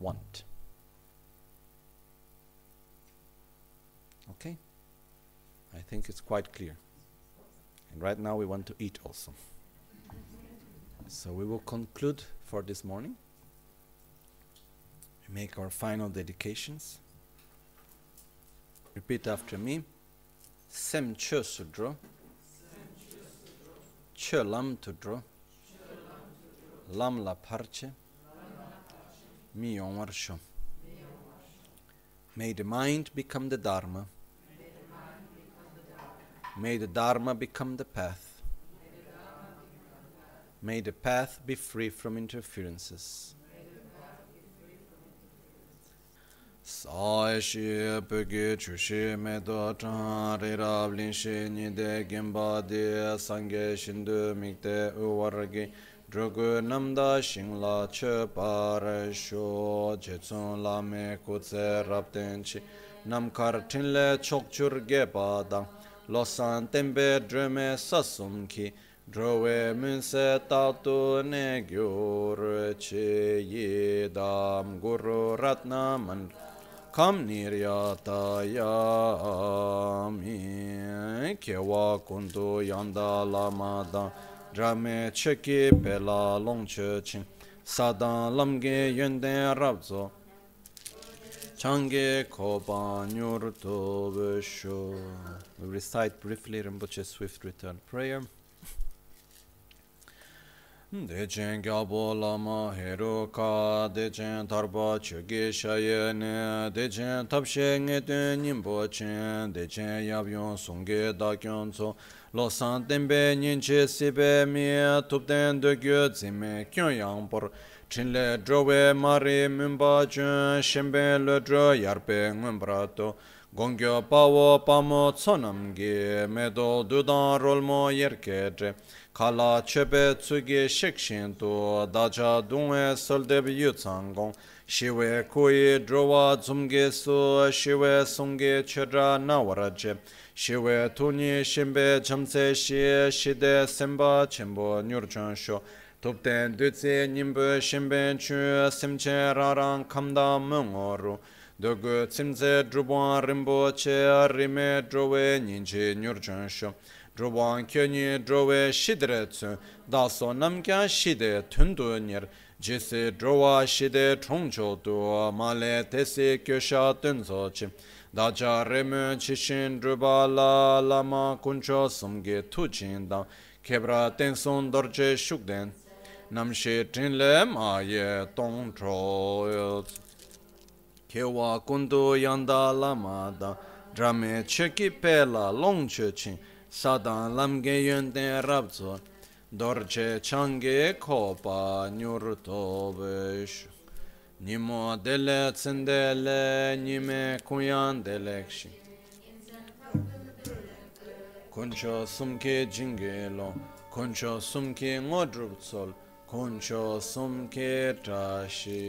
want. Okay? I think it's quite clear. And right now we want to eat also. So we will conclude for this morning. We make our final dedications. Repeat after me. Sem chö sudro. Chö lam tudro. Lam la parche. Mi yong May the mind become the Dharma. May the Dharma become the path. May the path be free from interferences. Sa shi pege chu shi me do chan re rab lin shi ni de gemba de sangye shin de mikte u war ge drogu namda shing la che par sho je tsun la me ku tse rab ten chi. Nam kar tin le chok pa dang. Lo san tembe dreme sasum ki Drove munse tatu ne gyur che ye dam guru ratna man kam niryata ya mi kewa kundu yanda lama da drame cheki pela longche ching sadan lamge yönden rabzo change koba nyur recite briefly Rinpoche's swift return prayer. Dechen gyabo lama heruka, dechen tarpa chugi shayane, dechen tabshe ngeten nimbochen, dechen yabyon sungi dakyon tso, losan tenpe nyinche sibe mi, tupten dokyo zime kyon yangpor, chinle drowe mari mimba chun, shimbe le dro yarpe ngumbrato, gongyo pawo pamo tsonamgi, medo dudan rolmo yerkeche, kala chepe tsuge shekshin tu dacha dungwe soldeb yu tsangong shiwe kuyi drowa tsumge su shiwe sungge chedra nawaraje shiwe tuni shimbe chamse shi shide semba chenpo nyurchon sho. Tupten dutsi nimbu shimbe chu simche rarang kamda mungoru dogu tsimze drubwan che, rime drowe nyinche nyurchon sho. Droban kyönyi drowe shidre tsön, daso namkya shide tundu nir, jisi drowa shide chongcho du, male tesi kyosha tunzo chim. Dacha remu chishin droba la lama kuncho sumge tuchin dam, kebra tenson dorje shukden, namshi trinle ma ye tongcho. Kewa kundu yanda lama da, drame cheki pela long chin, sadan lamge yönde rabzo dorje change kopa nyur tobesh. Nimo dele tsendele nime kuyan delekshi. Koncho sumke jingelo koncho sumke ngodrup tsol koncho sumke tashisho.